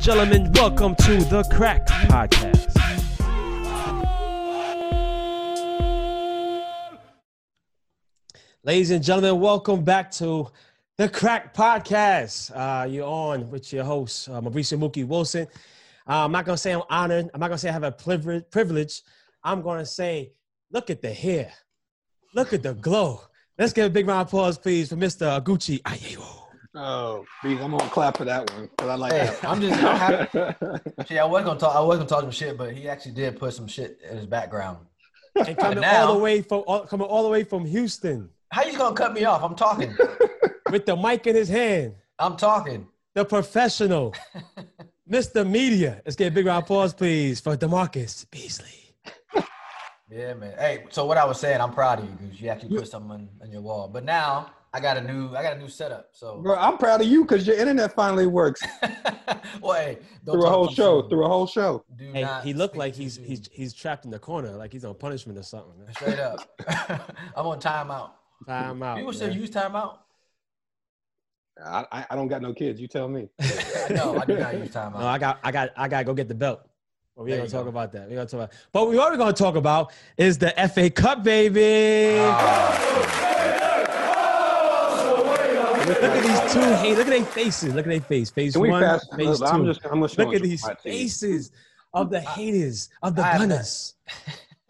And gentlemen, welcome to the Crack Podcast. Ladies and gentlemen, welcome back to the Crack Podcast. Uh, you're on with your host, uh, Mauricio Mookie Wilson. Uh, I'm not going to say I'm honored. I'm not going to say I have a privilege. I'm going to say, look at the hair. Look at the glow. Let's give a big round of applause, please, for Mr. Gucci Onyewu. Oh, Bees, I'm gonna clap for that one because I like Hey, that. I'm just I'm happy. See, I was gonna talk. I was gonna talk some shit, but he actually did put some shit in his background. And coming now- all the way from all, coming all the way from Houston How you gonna cut me off? I'm talking. with the mic in his hand, I'm talking. the professional, Mr. Media. Let's get a big round of applause, please, for DaMarcus Beasley. Yeah, man. Hey, so what I was saying, I'm proud of you because you actually put something on, on your wall. But now I got a new, I got a new setup. So, Bro, I'm proud of you because your internet finally works well, hey, through a whole show. soon. Through a whole show. Do Hey, not he looked like too he's soon. he's he's trapped in the corner, like he's on punishment or something. man. straight up. I'm on timeout. Time out. People still use timeout. I, I, I don't got no kids. You tell me. I know. I do not use timeout. No, I got I got I got to go get the belt. But we There ain't you gonna talk go. about that. We're gonna talk about. But we are gonna talk about is the FA Cup, baby. Ah. Look at these two. Hey, look at their faces. Look at their face. Face Can we one, pass? face two. I'm just. I'm just Look at these my team. faces of the haters, of the I gunners,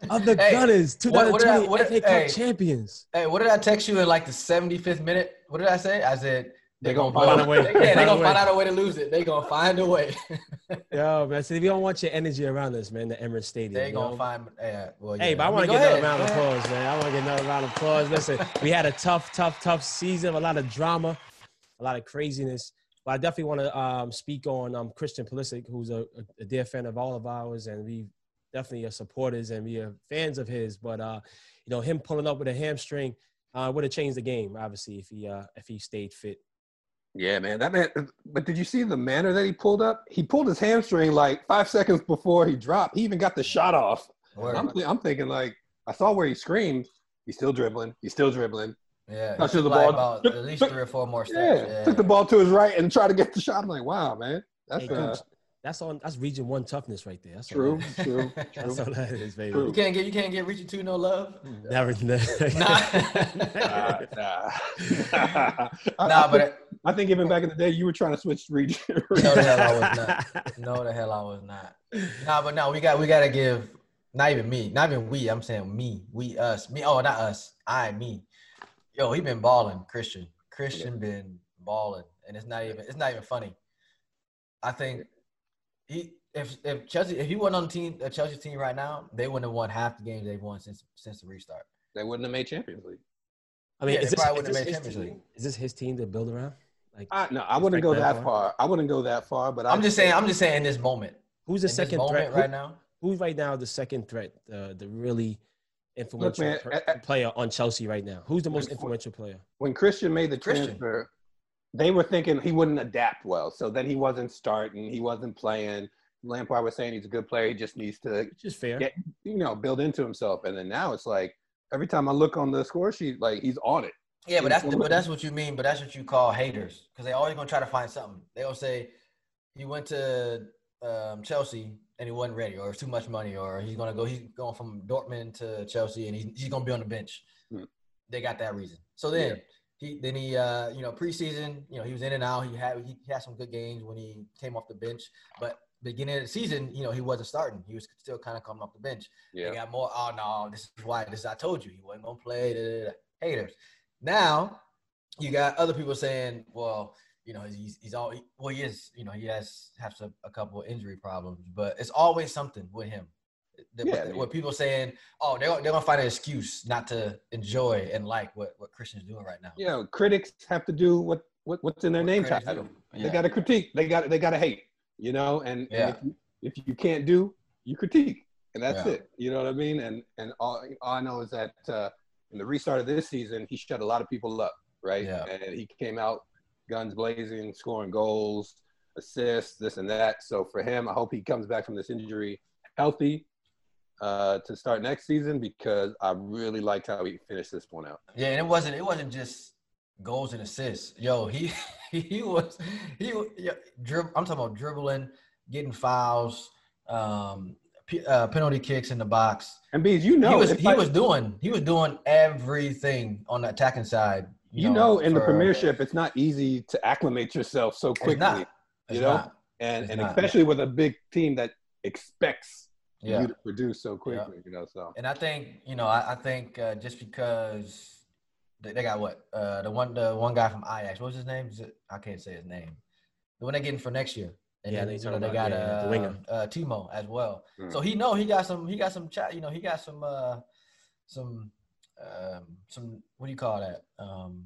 of the Hey, gunners, what- what did I- 2020 what- FA Cup hey. champions. Hey, what did I text you in like the 75th minute? What did I say? I said They gonna blow find a way. They, yeah, they a gonna find out a way to lose it. They're gonna find a way. Yo, man, see, you don't want your energy around us, man. The Emirates Stadium. They're gonna know? find. Yeah, well, Hey, but I want to Go get another round of applause, man. I want to get another round of applause. Listen, we had a tough, tough, tough season, a lot of drama, a lot of craziness. But I definitely want to um, speak on um, Christian Pulisic, who's a, a dear friend of all of ours, and we definitely are supporters and we are fans of his. But uh, you know, him pulling up with a hamstring uh, would have changed the game, obviously, if he uh, if he stayed fit. Yeah, man. That man. But did you see the manner that he pulled up? He pulled his hamstring like five seconds before he dropped. He even got the shot off. I'm, thi- I'm thinking like I saw where he screamed. He's still dribbling. He's still dribbling. Yeah, Touch the ball. About at least three or four more steps. Yeah, Took the ball to his right and tried to get the shot. I'm like, wow, man. That's Hey, uh, Coach, that's on. That's Region One toughness right there. That's all true. that is. True. That's all that is, baby. True. You can't get you can't get reaching two no love. Never. Nah. Nah, nah. Nah, but think, I think even back in the day, you were trying to switch region. no, the hell I was not. No, the hell I was not. Nah, but no, we got we gotta give. Not even me. Not even we. I'm saying me. We us. Me. Oh, not us. I me. Yo, he been balling. Christian. Christian been balling, and it's not even. It's not even funny. I think he. If if Chelsea if he wasn't on the team, the Chelsea team right now, they wouldn't have won half the games they've won since since the restart. they wouldn't have made Champions League. I mean, Yeah, is this, probably is, wouldn't this made his Champions team? League. is this his team to build around? Like, I, no, I wouldn't Strike go that that far? far. I wouldn't go that far, but I'm I just saying. I'm just saying in this moment. who's the in second moment threat? right Who- now. who's right now the second threat? The the really influential man, per- I- I- player on Chelsea right now. Who's the most Look, influential player? when Christian made the Christian. transfer, they were thinking he wouldn't adapt well. So then he wasn't starting. He wasn't playing. Lampard was saying he's a good player. He just needs to, Which is fair. Yeah. you know, build into himself. And then now it's like every time I look on the score sheet, like he's on it. Yeah, but that's Well, but that's what you mean. But that's what you call haters because they always gonna try to find something. They'll say he went to um, Chelsea and he wasn't ready, or it's too much money, or he's gonna go. He's going from Dortmund to Chelsea and he's he's gonna be on the bench. Hmm. They got that reason. So then Yeah. he then he uh, you know preseason you know he was in and out. He had he had some good games when he came off the bench, but beginning of the season you know he wasn't starting. He was still kind of coming off the bench. They got more. Oh no, this is why. This is, I told you he wasn't gonna play. Da, da, da. Haters. Now you got other people saying, well, you know, he's he's all well, he is. You know, he has has a, a couple of injury problems, but it's always something with him. The, Yeah, what, I mean- what people saying, oh, they're, they're gonna find an excuse not to enjoy and like what what Christian's doing right now. You know, critics have to do what, what what's in their What name title. do. They got to critique. They got they got to hate. You know, and, Yeah. and if, you, if you can't do, you critique, and that's Yeah. it. You know what I mean? And and all, all I know is that uh, in the restart of this season, he shut a lot of people up, right? Yeah. And he came out guns blazing, scoring goals, assists, this and that. So for him, I hope he comes back from this injury healthy uh, to start next season because I really liked how he finished this one out. Yeah, and it wasn't it wasn't just goals and assists. Yo, he he was he yeah, drib, I'm talking about dribbling, getting fouls, um, uh, penalty kicks in the box. And Bees, you know, he was he I- was doing he was doing everything on the attacking side. you know, in the Premiership, it's not easy to acclimate yourself so It's quickly, not. It's you know? not. and and not. especially with a big team that expects Yeah. you to produce so quickly, you know. So And I think you know, I, I think uh, just because they, they got what uh, the one the one guy from Ajax, what was his name? Is it, I can't say his name. The one they getting for next year. And Yeah, then they you know, they got yeah, uh, the uh, Timo as well. Mm. So he know he got some he got some chat. You know, he got some uh, some um, some what do you call that? Um,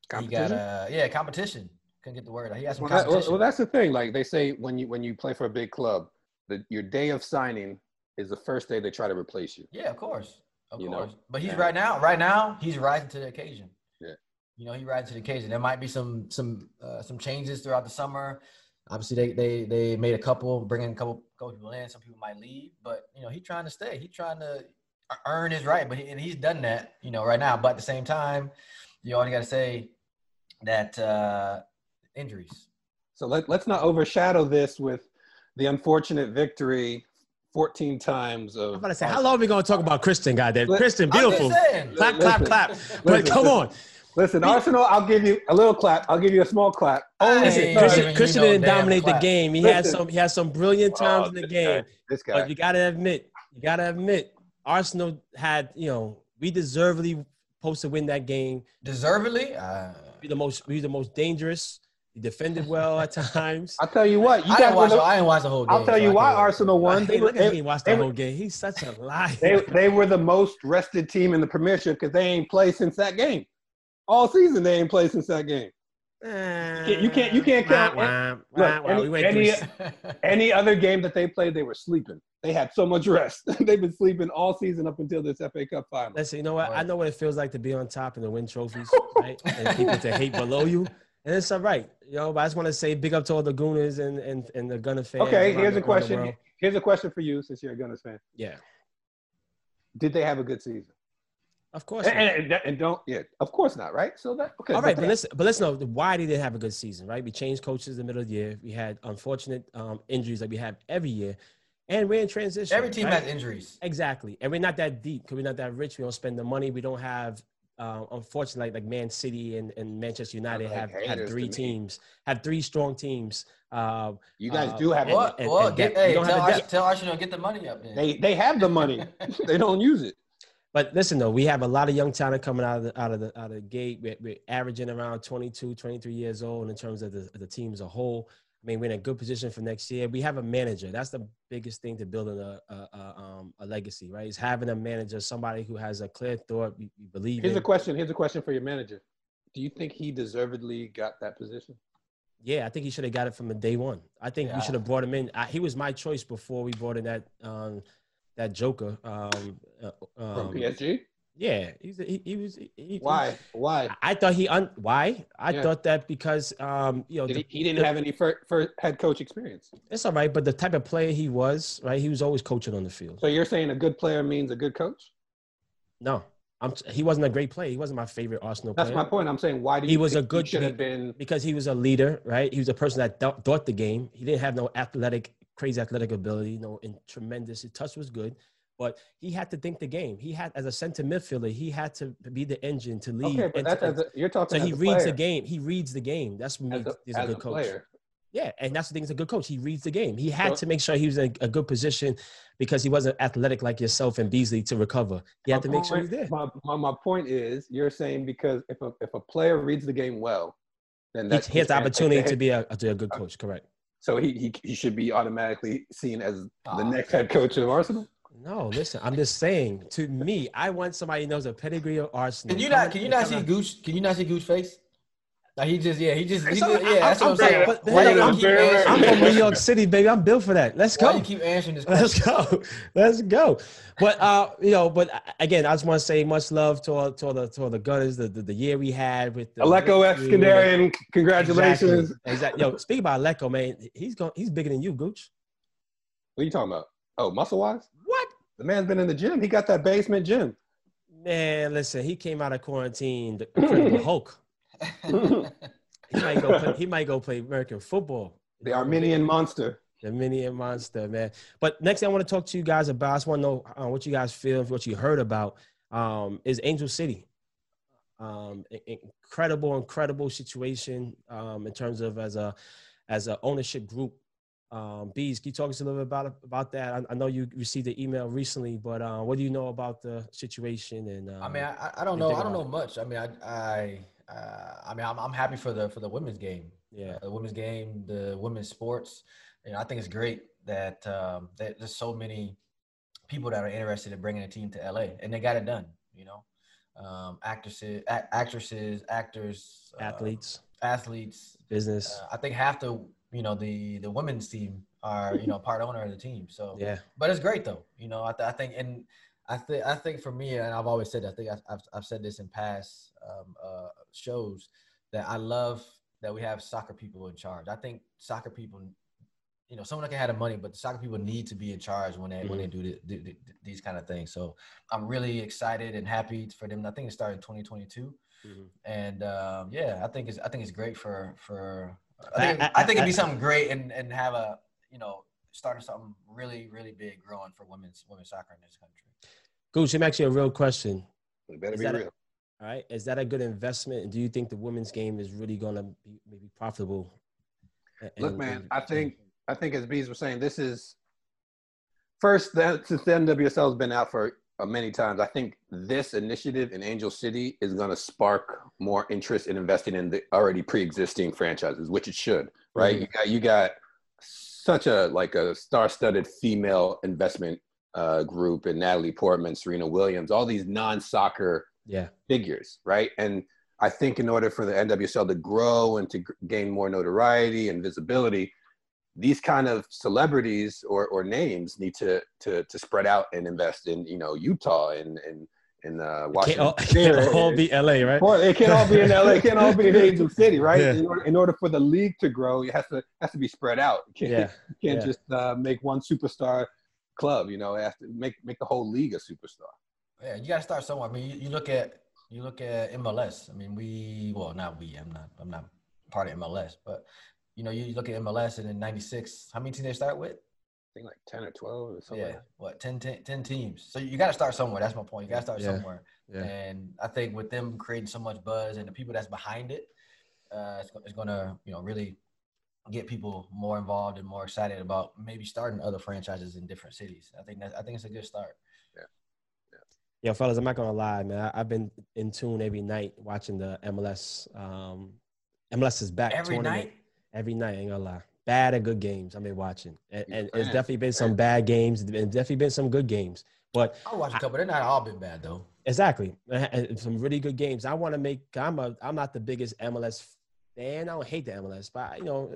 he got competition. uh, yeah competition. Couldn't get the word. out. He got some well, that- well, well, that's the thing. Like they say, when you when you play for a big club, the, your day of signing is the first day they try to replace you. Yeah, of course, of You know, course. but he's and- right now. Right now, he's rising to the occasion. Yeah. You know, he rising to the occasion. There might be some some uh, some changes throughout the summer. Obviously, they they they made a couple, bringing a couple couple people in. Some people might leave, but you know, he's trying to stay. He's trying to earn his right, but he, and he's done that. You know, right now. But at the same time, you only got to say that uh, injuries. So let, let's not overshadow this with the unfortunate victory 14 times of. I'm about to say, how long are we gonna talk about Christian, goddamn? Let- Christian, beautiful. saying. Clap, clap, Listen, clap. But come on, Listen, Arsenal, I'll give you a little clap. I'll give you a small clap. I Only ain't Listen, Christian, Christian didn't damn dominate the game. He had some, he had some brilliant times Oh, in the this game. guy, this guy. But you gotta admit, you gotta admit, Arsenal had, you know, we deservedly supposed to win that game. Deservedly, uh, We the most, we the most dangerous. He defended well at times. I'll tell you what. You I, didn't watch. the- the- I didn't watch the whole game. I'll tell you I why Arsenal won. They Hey, were, look at they, he watched they the whole game. He's such a liar. they, they were the most rested team in the Premiership because they ain't played since that game. All season they ain't played since that game. can't- you can't- you uh, can't count- Wah, look, wah, wah. any- We any- through- Any other game that they played, they were sleeping. They had so much rest. They've been sleeping all season up until this FA Cup final. Listen, you know what? I know what it feels like to be on top and to win trophies, right? And people to hate below you. And it's all right. You know, but I just want to say big up to all the Gooners and, and, and the Gunner fans. Okay, here's the- a question. Here's a question for you, since you're a Gunners fan. Yeah, Did they have a good season? Of course. And, and, and- and don't, yeah, of course not, right? So that okay. All right, but they- listen, but let's know why they didn't have a good season, right? We changed coaches in the middle of the year. We had unfortunate um, injuries that we have every year, and we're in transition. Every team right? has injuries. Exactly. And we're not that deep because we're not that rich. We don't spend the money. We don't have, uh, unfortunately, like, like Man City and, and Manchester United like have, have three teams, have three strong teams. Uh, you guys uh, do have and- Well, and- well, and get, hey, don't tell, have the Ars- tell Arsenal get the money up then. They they have the money. they don't use it. But listen, though, we have a lot of young talent coming out of the out of the out of the gate. We're, we're averaging around 22, 23 years old in terms of the, the team as a whole. I mean, we're in a good position for next year. We have a manager. That's the biggest thing to building a a, a, um, a legacy, right? Is having a manager, somebody who has a clear thought, you, you believe Here's in. a question. Here's a question for your manager. Do you think he deservedly got that position? Yeah, I think he should have got it from the day one. I think Yeah. we should have brought him in. I, he was my choice before we brought in that um, that Joker. Um, uh, From um, PSG? Yeah, he's, he, he was. He, he- Why? Why? I thought he un. Why? I Yeah. thought that because um, you know, Did the, he, he didn't have any first, first head coach experience. it's all right. But the type of player he was, right? He was always coaching on the field. So you're saying a good player means a good coach? No, I'm. He wasn't a great player. He wasn't my favorite Arsenal That's player. my point. I'm saying why do you He was think a good- should have been because he was a leader, right? He was a person that thought, thought the game. He didn't have no athletic, crazy athletic ability, you know, and tremendous. His touch was good, but he had to think the game. He had, as a center midfielder, he had to be the engine to lead. okay? But that's to- as a, you're talking. so he reads the game. He reads the game. That's what a, he's a good a coach. player. Yeah, and that's the thing. He's a good coach. He reads the game. He had So- to make sure he was in a good position because he wasn't athletic like yourself and Beasley to recover. He had to make sure point- he's there. My, my, my point is, you're saying because if a, if a player reads the game well, then He, that's he has the opportunity to be a, to be a good coach. Correct. So he, he he should be automatically seen as the Ah. next head coach of Arsenal. No, listen. I'm just saying. To me, I want somebody who knows the pedigree of Arsenal. Can you not? Can you not see coming- Gooch? Can you not see Gooch face? Like he just, yeah, he just, he just yeah. That's I'm what I'm saying. but- Why you I'm keep very- answering- I'm from New York City, baby. I'm built for that. Let's Why go. you keep answering this Let's go. Let's go. But uh, you know, but again, I just want to say much love to all to all the to all the Gunners, the, the, the year we had with the Alecko victory. Eskandarian, congratulations. Exactly. exactly. Yo, speak about Alecko, man. He's going he's bigger than you, Gooch. What are you talking about? Oh, muscle wise? What? The man's been in the gym. He got that basement gym. Man, listen, he came out of quarantine, the Incredible Hulk. He might go play, he might go play American football. The Armenian monster. The Minion Monster, man. But next thing I want to talk to you guys about, I just want to know uh, what you guys feel, what you heard about, um, is Angel City. Um, incredible, incredible situation um, in terms of as a as a ownership group. Um, Bees, can you talk to us a little bit about about that? I, I know you received the email recently, but uh, what do you know about the situation? And um, I mean, I, I don't know. I don't know about much. I mean, I, I, uh, I mean, I'm, I'm happy for the for the women's game. yeah, the women's game, the women's sports. You know, I think it's great that, um, that there's so many people that are interested in bringing a team to LA, and they got it done. You know, um, actresses, a- actresses, actors, uh, athletes, athletes. business, Uh, I think half the you know the the women's team are you know part owner of the team. So yeah, but it's great though. You know, I, th- I think, and I think, I think for me, and I've always said, I think I've, I've, I've said this in past um, uh, shows that I love that we have soccer people in charge. I think soccer people, you know, someone that can have the money, but the soccer people need to be in charge when they when they do, the, do, do these kind of things. So I'm really excited and happy for them. I think it started in 2022, Mhm. and um, yeah, I think it's I think it's great for for. I- I think, I- I think it'd be I- something great and and have a you know starting something really really big growing for women's women's soccer in this country. Gooch, let me ask you a real question. It better Is be that a- real. All right. Is that a good investment? And do you think the women's game is really going to be maybe profitable? And- Look, man, and- I think I think as Bees was saying, this is first that since the NWSL has been out for uh, many times. I think this initiative in Angel City is going to spark more interest in investing in the already pre-existing franchises, which it should. Right? Mhm. You got you got such a like a star-studded female investment uh, group in Natalie Portman, Serena Williams, all these non-soccer Yeah. figures, right? And I think in order for the NWSL to grow and to gain more notoriety and visibility, these kind of celebrities or, or names need to, to to spread out and invest in you know Utah and and and uh, Can't Washington. all, can't all be LA, right? Well, it can't all be in LA. It can't all be in Angel City, right? Yeah. In, order, in order for the league to grow, it has to has to be spread out. You can't, Yeah. you can't yeah. just uh, make one superstar club. You know, it has to make make the whole league a superstar. Yeah, you got to start somewhere. I mean, you, you look at you look at MLS. I mean, we well, not we. I'm not. I'm not part of MLS, but you know, you look at MLS and in '96, how many teams they start with? I think like ten or twelve or something. yeah, like what 10, 10, 10 teams. So you got to start somewhere. That's my point. You got to start Yeah. somewhere. Yeah. And I think with them creating so much buzz and the people that's behind it, uh, it's, it's going to you know really get people more involved and more excited about maybe starting other franchises in different cities. I think that I think it's a good start. Yeah, fellas, I'm not gonna lie, man. I, I've been in tune every night watching the MLS. Um, MLS is back Every tournament. night. Every night, ain't gonna lie. Bad and good games I've been watching, and, and it's definitely been some bad games, and definitely been some good games. But I watch a couple. They're not all been bad though. Exactly. And- Some really good games. I want to make. I'm a. I'm not the biggest MLS fan. I don't hate the MLS, but you know,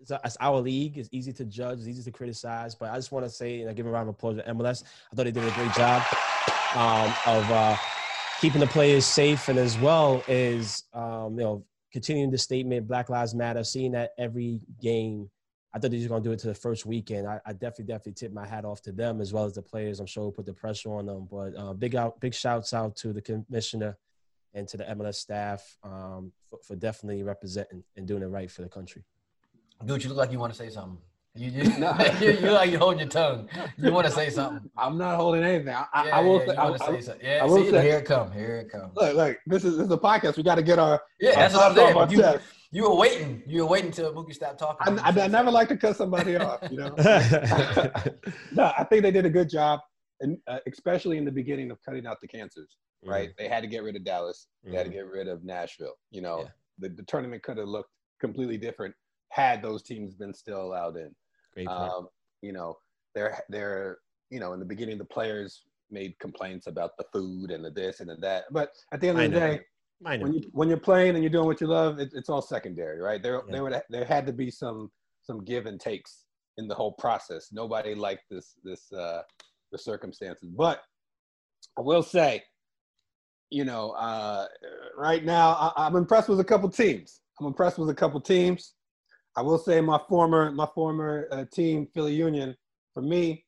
it's, it's our league. It's easy to judge. It's easy to criticize. But I just want to say and I give a round of applause to MLS. I thought they did a great job um, of uh, keeping the players safe, and as well as um, you know, continuing the statement Black Lives Matter. Seeing that every game. I thought they were just gonna do it to the first weekend. I, I definitely, definitely tip my hat off to them as well as the players. I'm sure will put the pressure on them. But uh, big out, big shouts out to the commissioner and to the MLS staff um, for, for definitely representing and doing it right for the country. Dude, you look like you want to say something. You you, No. you, you like you hold your tongue. You want to say something. I'm not holding anything. I, I, Yeah, I will. yeah, say, I, wanna I- say something. Yeah, I will see, say- here it come. Here it comes. look, look. This is this is a podcast. We got to get our. Yeah, our that's what I'm saying. off But our you, chest. you were waiting. You were waiting till Mookie stopped talking. I, I, I never like to cut somebody off. You know. no, I think they did a good job, and uh, especially in the beginning of cutting out the cancers. Right, they had to get rid of Dallas. They had to Mhm. get rid of Nashville. You know, Yeah. the, the tournament could have looked completely different had those teams been still allowed in. Great point. Um, you know, they're they're you know, in the beginning, the players made complaints about the food and the this and the that. But at the end of the day, when you when you're playing and you're doing what you love, it, it's all secondary, right? There Yeah. there would there had to be some some give and takes in the whole process. Nobody liked this this uh, the circumstances, but I will say, you know, uh, right now I, I'm impressed with a couple teams. I'm impressed with a couple teams. I will say my former my former uh, team, Philly Union, for me,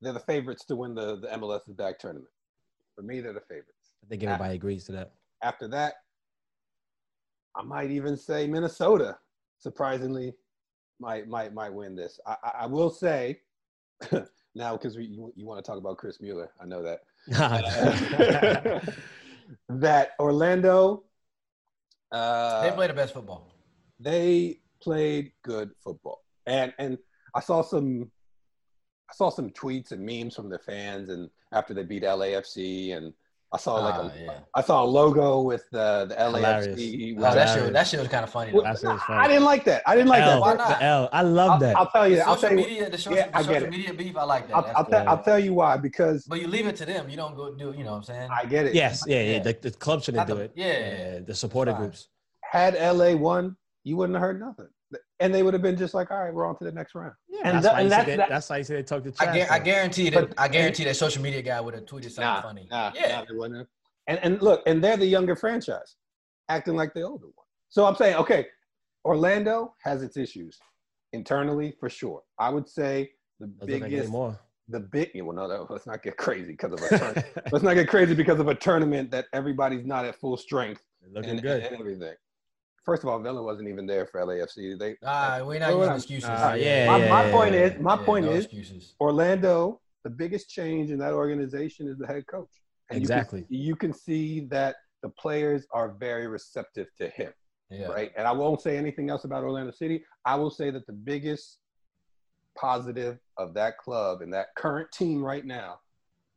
they're the favorites to win the the MLS is back tournament. For me, they're the favorites I think everybody agrees to that. after that, I might even say Minnesota. Surprisingly, might might might win this. I I, I will say now because you you want to talk about Chris Mueller. I know that that Orlando. Uh, They play the best football. They played good football, and and I saw some. I saw some tweets and memes from the fans, and after they beat LAFC, and I saw like Ah, a, yeah. I saw a logo with the the LAFC. Oh, that shit, that shit was kind of funny. Well, Though. That's what it's I funny. didn't like that. I didn't like L, Why that. not? the L. I love I'll, that. I'll tell you. The I'll social tell you. media, the social, Yeah, I the get social it. media beef, I like that. I'll, I'll, cool. tell, I'll tell you why because but you leave it to them. You don't go do. You know what I'm saying? I get it. yes, yeah, yeah. Yeah. The, the club shouldn't Not do the- it. yeah. the supporter groups. Had LA won, you wouldn't have heard nothing, and they would have been just like, all right, we're on to the next round. Yeah, And that's, that- why and you that's- say that- that, that's why you say they talk to I, trash. gu- I guarantee that. I guarantee that social media guy would have tweeted something Nah, funny. nah, yeah. nah, they wouldn't have. And and look, and they're the younger franchise, acting like the older one. So I'm saying, okay, Orlando has its issues internally for sure. I would say the Doesn't look biggest, anymore. the big. Well, no, no, let's not get crazy because of a tournament. let's not get crazy because of a tournament that everybody's not at full strength Looking and, good. and everything. First of all, Vela wasn't even there for LAFC. They Ah, we're not Well, using I'm- excuses. Ah, yeah, my, yeah, my yeah, point yeah. is, my Yeah, point no is, excuses. Orlando. The biggest change in that organization is the head coach. And you can- Exactly. You can, see that the players are very receptive to him, Yeah. right? And I won't say anything else about Orlando City. I will say that the biggest positive of that club and that current team right now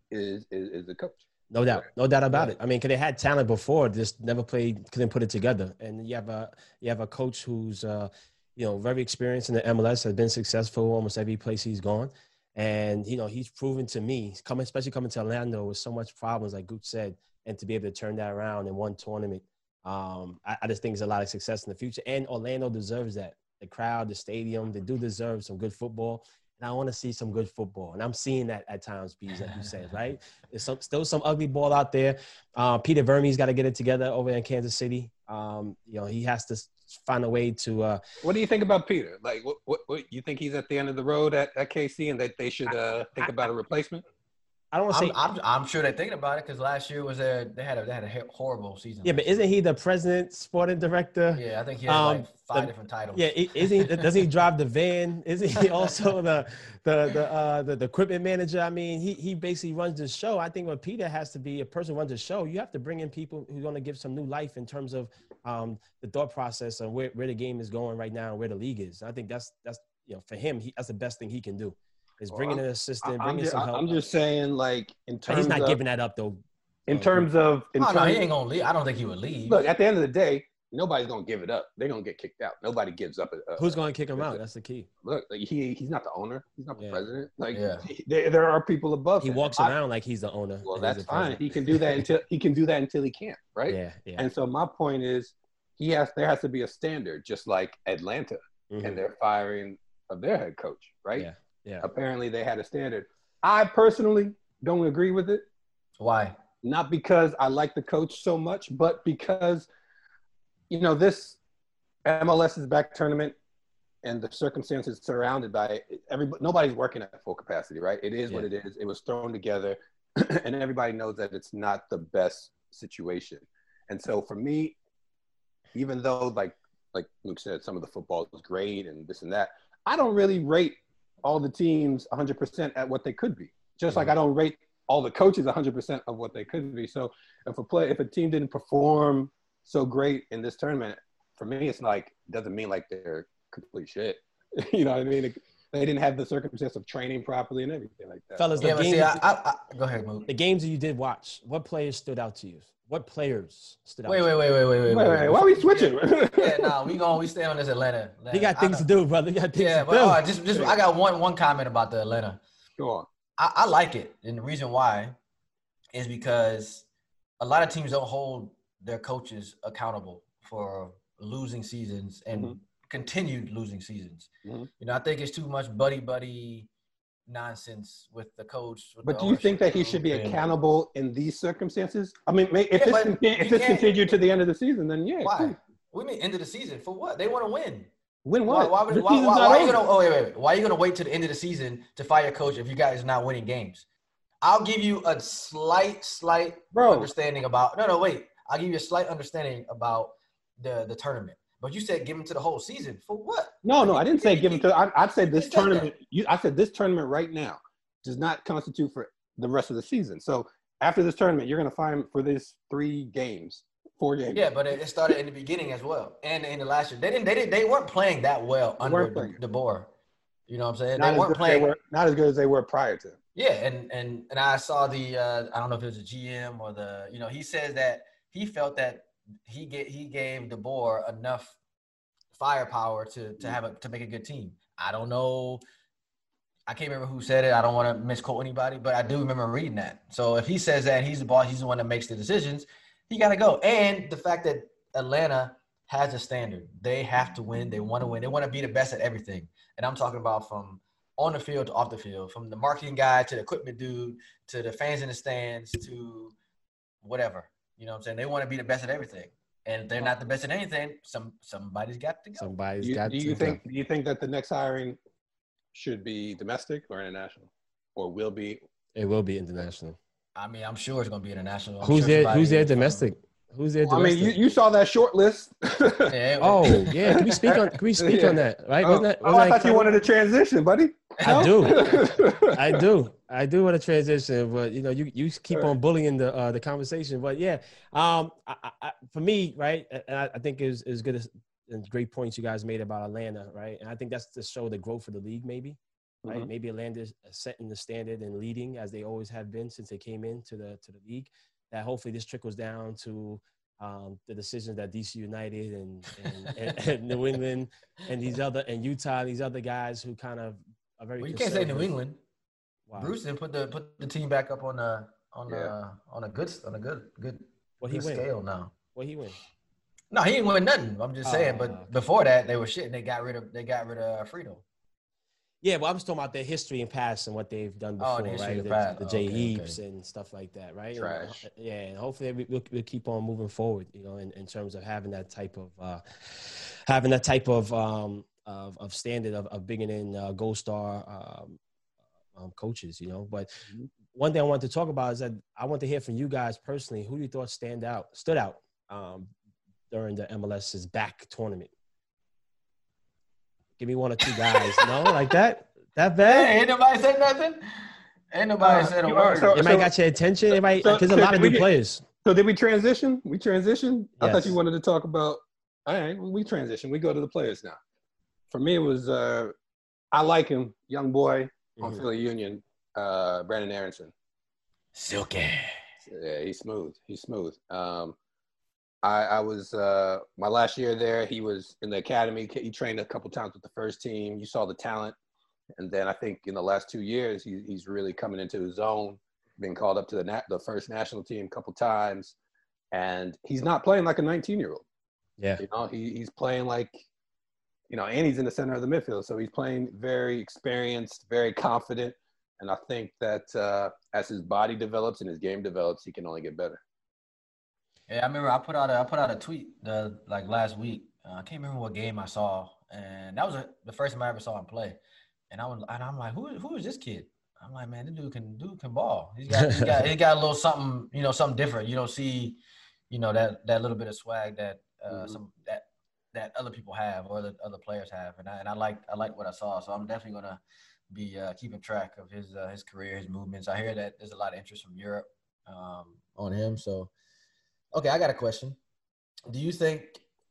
is is, is the coach. No doubt, no doubt about Yeah. it. I mean, because they had talent before, just never played, couldn't put it together. And you have a you have a coach who's uh, you know very experienced in the MLS, has been successful almost every place he's gone, and you know he's proven to me, coming especially coming to Orlando with so much problems, like Gooch said, and to be able to turn that around in one tournament, um, I, I just think there's a lot of success in the future. And Orlando deserves that. The crowd, the stadium, they do deserve some good football. And I want to see some good football. And I'm seeing that at times, Bees, like you said, right? There's some, still some ugly ball out there. Uh, Peter Vermes's got to get it together over in Kansas City. Um, you know, he has to find a way to. Uh, What do you think about Peter? Like, what, what, what you think he's at the end of the road at, at KC, and that they should uh, think about a replacement? I don't want to say. I'm, I'm, I'm sure they're thinking about it because last year was their they had a they had a horrible season. yeah, but isn't he the president, sporting director? Yeah, I think he has Um, like five the- different titles. Yeah, isn't he, doesn't he drive the van? Isn't he also the the the uh, the, the equipment manager? I mean, he he basically runs the show. I think when Peter has to be a person who runs the show, you have to bring in people who are going to give some new life in terms of um, the thought process and where, where the game is going right now and where the league is. I think that's that's you know for him, he, that's the best thing he can do is bringing I'm- an assistant, bringing just, some help. I'm just saying, like, in But terms he's not of, giving that up though. in terms of, in oh, no, terms, he ain't gonna leave. I don't think he would leave. look, at the end of the day, nobody's gonna give it up. They're gonna get kicked out. Nobody gives up. A, a, Who's going to kick him out? That's the key. look? Like, he he's not the owner. He's not the Yeah. president. Like, Yeah. he- there, there are people above. Him. He him. walks I- around like he's the owner. Well, that's fine. He can do that until he can do that until he can't, right? Yeah, yeah. And so my point is, he has there has to be a standard, just like Atlanta, Mhm. and their firing of their head coach, right? Yeah, yeah. Apparently, they had a standard. I personally don't agree with it. Why? not because I like the coach so much, but because, you know, this MLS's back tournament and the circumstances surrounded by it, everybody, nobody's working at full capacity, right? It is what it is. It was thrown together, and everybody knows that it's not the best situation. And so for me, even though like like Luke said, some of the football is great and this and that, I don't really rate all the teams 100% at what they could be. Just like mm-hmm. I don't rate all the coaches 100% of what they could be. So if a play, if a team didn't perform so great in this tournament, for me, it's like doesn't mean like they're complete shit. you know what I mean? It- they didn't have the circumstance of training properly and everything like that. Fellas, the Yeah, but game, see, I, I, I, go ahead, move. the games that you did watch, what players stood out to you? What players stood out? Wait, to wait, wait, wait, wait, wait. wait, wait, why are we switching? Yeah, nah, we going we stay on this Atlanta. He got things to do, brother. He got things Yeah, to but do. all right, just just I got one one comment about the Atlanta. Go on. I, I like it, and the reason why is because a lot of teams don't hold their coaches accountable for losing seasons and Mhm. continued losing seasons. Mhm. You know, I think it's too much buddy buddy nonsense with the coach. with But the do you think that he should be accountable in these circumstances? I mean, if Yeah, this, if this continued to the end of the season, then yeah, Why? cool. We mean end of the season for what? They want to win. win what? why, why, why, why are you gonna? Oh wait, wait, wait. Why are you gonna wait to the end of the season to fire your coach if you guys are not winning games? I'll give you a slight, slight Bro. understanding about. No, no, wait. I'll give you a slight understanding about the the tournament. But you said give him to the whole season for what? No, no, I didn't say give him to. I, I'd say this He said that. tournament. You, I said this tournament right now does not constitute for the rest of the season. So after this tournament, you're going to find for these three games, four games. Yeah, but it, started in the beginning as well, and in the last year they didn't. They didn't. They weren't playing that well They under the, playing. de Boer. You know what I'm saying? not they weren't as they playing. were, not as good as they were prior to. Yeah, and and and I saw the uh, I don't know if it was a GM or the you know he says that he felt that he get he gave DeBoer enough firepower to to have a to make a good team. I don't know. I can't remember who said it. I don't want to misquote anybody, but I do remember reading that. So if he says that he's the boss, he's the one that makes the decisions. He got to go. And the fact that Atlanta has a standard, they have to win. They want to win. They want to be the best at everything. And I'm talking about from on the field to off the field, from the marketing guy to the equipment dude to the fans in the stands to whatever. You know what I'm saying? They want to be the best at everything. And they're not the best at anything, some somebody's got to go. Somebody's Do you, got do to you go. think? Do you think that the next hiring should be domestic or international, or will be? it will be international. I mean, I'm sure it's gonna be international. I'm Who's sure there? Who's there domestic? Who's there I mean, you, you saw that short list. Yeah, oh yeah, can we speak on? Can we speak Yeah. on that? Right? Oh, Wasn't that? oh, wasn't I that thought you wanted to transition, buddy. I do. I do. I do want to transition, but you know, you, you keep on bullying the uh, the conversation. But yeah, um, I, I, for me, right, and I, I think is is good as and great points you guys made about Atlanta, right? And I think that's to show the growth of the league, maybe, right? Mhm. Maybe Atlanta is setting the standard and leading as they always have been since they came into the to the league. That hopefully this trickles down to um, the decisions that DC United and and, and, and New England and these other and Utah, these other guys who kind of are very. well, you can't say New. England. Wow. Bruce didn't put the put the team back up on the on Yeah. the on a good on a good good, What he good win? scale now. What he win? No, he didn't win nothing. I'm just saying. Oh, but okay. before that, they were shit and they got rid of they got rid of Friedel. Yeah, well, I'm just talking about their history and past and what they've done Oh, before, the history right? The, the Oh, Jay okay, Heaps okay. and stuff like that, right? Trash. uh, yeah, and hopefully we, we'll, we'll keep on moving forward, you know, in, in terms of having that type of uh, having that type of um, of, of standard of, of bringing in uh, Gold Star um, um, coaches, you know. But Mhm. one thing I wanted to talk about is that I want to hear from you guys personally. Who you thought stand out stood out um, during the MLS's back tournament? Give me one or two guys. no, like that. That bad? Hey, ain't nobody said nothing. Ain't nobody Uh, said a word. are so- It might got your attention. It might so- because a lot of new get- players. So did we transition? We transitioned. I thought you wanted to talk about. All right, we transition. We go to the players now. For me, it was. Uh, I like him, young boy on Mhm. Philly Union, uh, Brenden Aaronson. Silky. Yeah, he's smooth. He's smooth. Um, I, I was uh, my last year there. He was in the academy. He trained a couple times with the first team. You saw the talent, and then I think in the last two years, he, he's really coming into his own. Been called up to the nat- the first national team a couple times, and he's not playing like a 19 year old. Yeah. You know, he, he's playing like, you know, and he's in the center of the midfield, so he's playing very experienced, very confident, and I think that uh, as his body develops and his game develops, he can only get better. Yeah, I remember I put out a I put out a tweet the like last week. Uh, I can't remember what game I saw, and that was a, the first time I ever saw him play. And I was and I'm like, who who is this kid? I'm like, man, this dude can dude can ball. He's got he got he got a little something, you know, something different. You don't see, you know, that that little bit of swag that uh, Mhm. some that that other people have or the other players have. And I and I like I like what I saw. So I'm definitely gonna be uh, keeping track of his uh, his career, his movements. I hear that there's a lot of interest from Europe um, on him. So, okay, I got a question. Do you think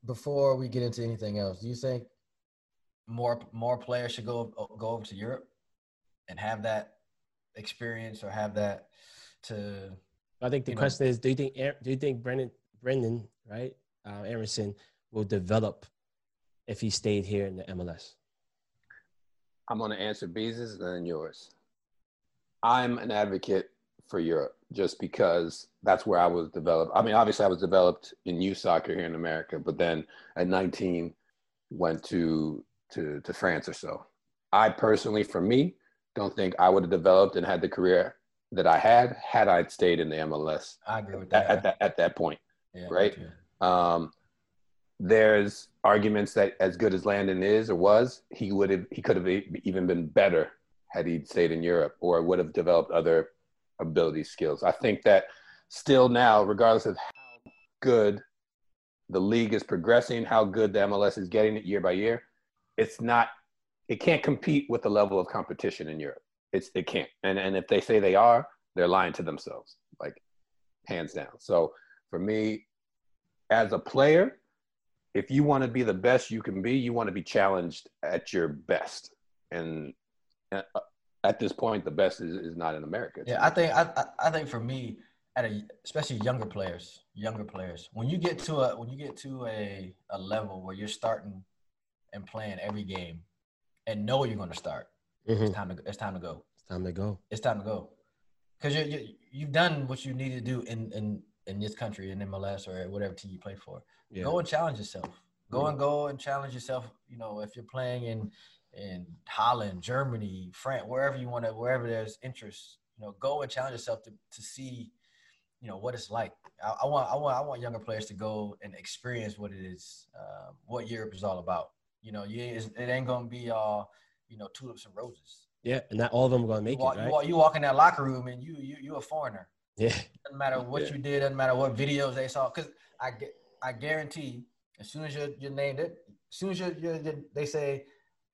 before we get into anything else, do you think more more players should go go over to Europe and have that experience or have that to I think the you know- question is: Do you think do you think Brenden Brenden right uh, Aaronson will develop if he stayed here in the MLS? I'm going to answer Beezus and then yours. I'm an advocate for Europe just because that's where I was developed. I mean, obviously, I was developed in youth soccer here in America, but then at 19, went to to to France or so. I personally, for me, don't think I would have developed and had the career that I had had I stayed in the MLS. I agree with at, that. at that at that point. Yeah, right? me. Um, there's arguments that as good as Landon is or was, he would have he could have even been better had he stayed in Europe or would have developed other ability skills. I think that still now, regardless of how good the league is progressing, how good the MLS is getting it year by year, it's not it can't compete with the level of competition in Europe. It's it can't. And and if they say they are, they're lying to themselves, like hands down. So for me, as a player, if you want to be the best you can be, you want to be challenged at your best. And uh, at this point, the best is, is not in America. Yeah, I think I, I I think for me, at a especially younger players, younger players, when you get to a when you get to a, a level where you're starting and playing every game, and know you're going to start, Mhm. it's time to it's time to go. It's time to go. It's time to go, because you you you've done what you need to do in in in this country in MLS or whatever team you play for. Yeah. Go and challenge yourself. Go and go and challenge yourself. You know, if you're playing in in Holland, Germany, France, wherever you want to, wherever there's interest, you know, go and challenge yourself to to see, you know, what it's like. I, I want I want I want younger players to go and experience what it is, uh, what Europe is all about. You know, you it ain't gonna be all you know tulips and roses. Yeah, and not all of them are gonna You make walk, it, you, walk, you walk in that locker room and you you you a foreigner. Yeah. Doesn't matter what Yeah. you did. Doesn't matter what videos they saw. Because I get, I guarantee, as soon as you're, you're named it, as soon as you're, you're, you're- they say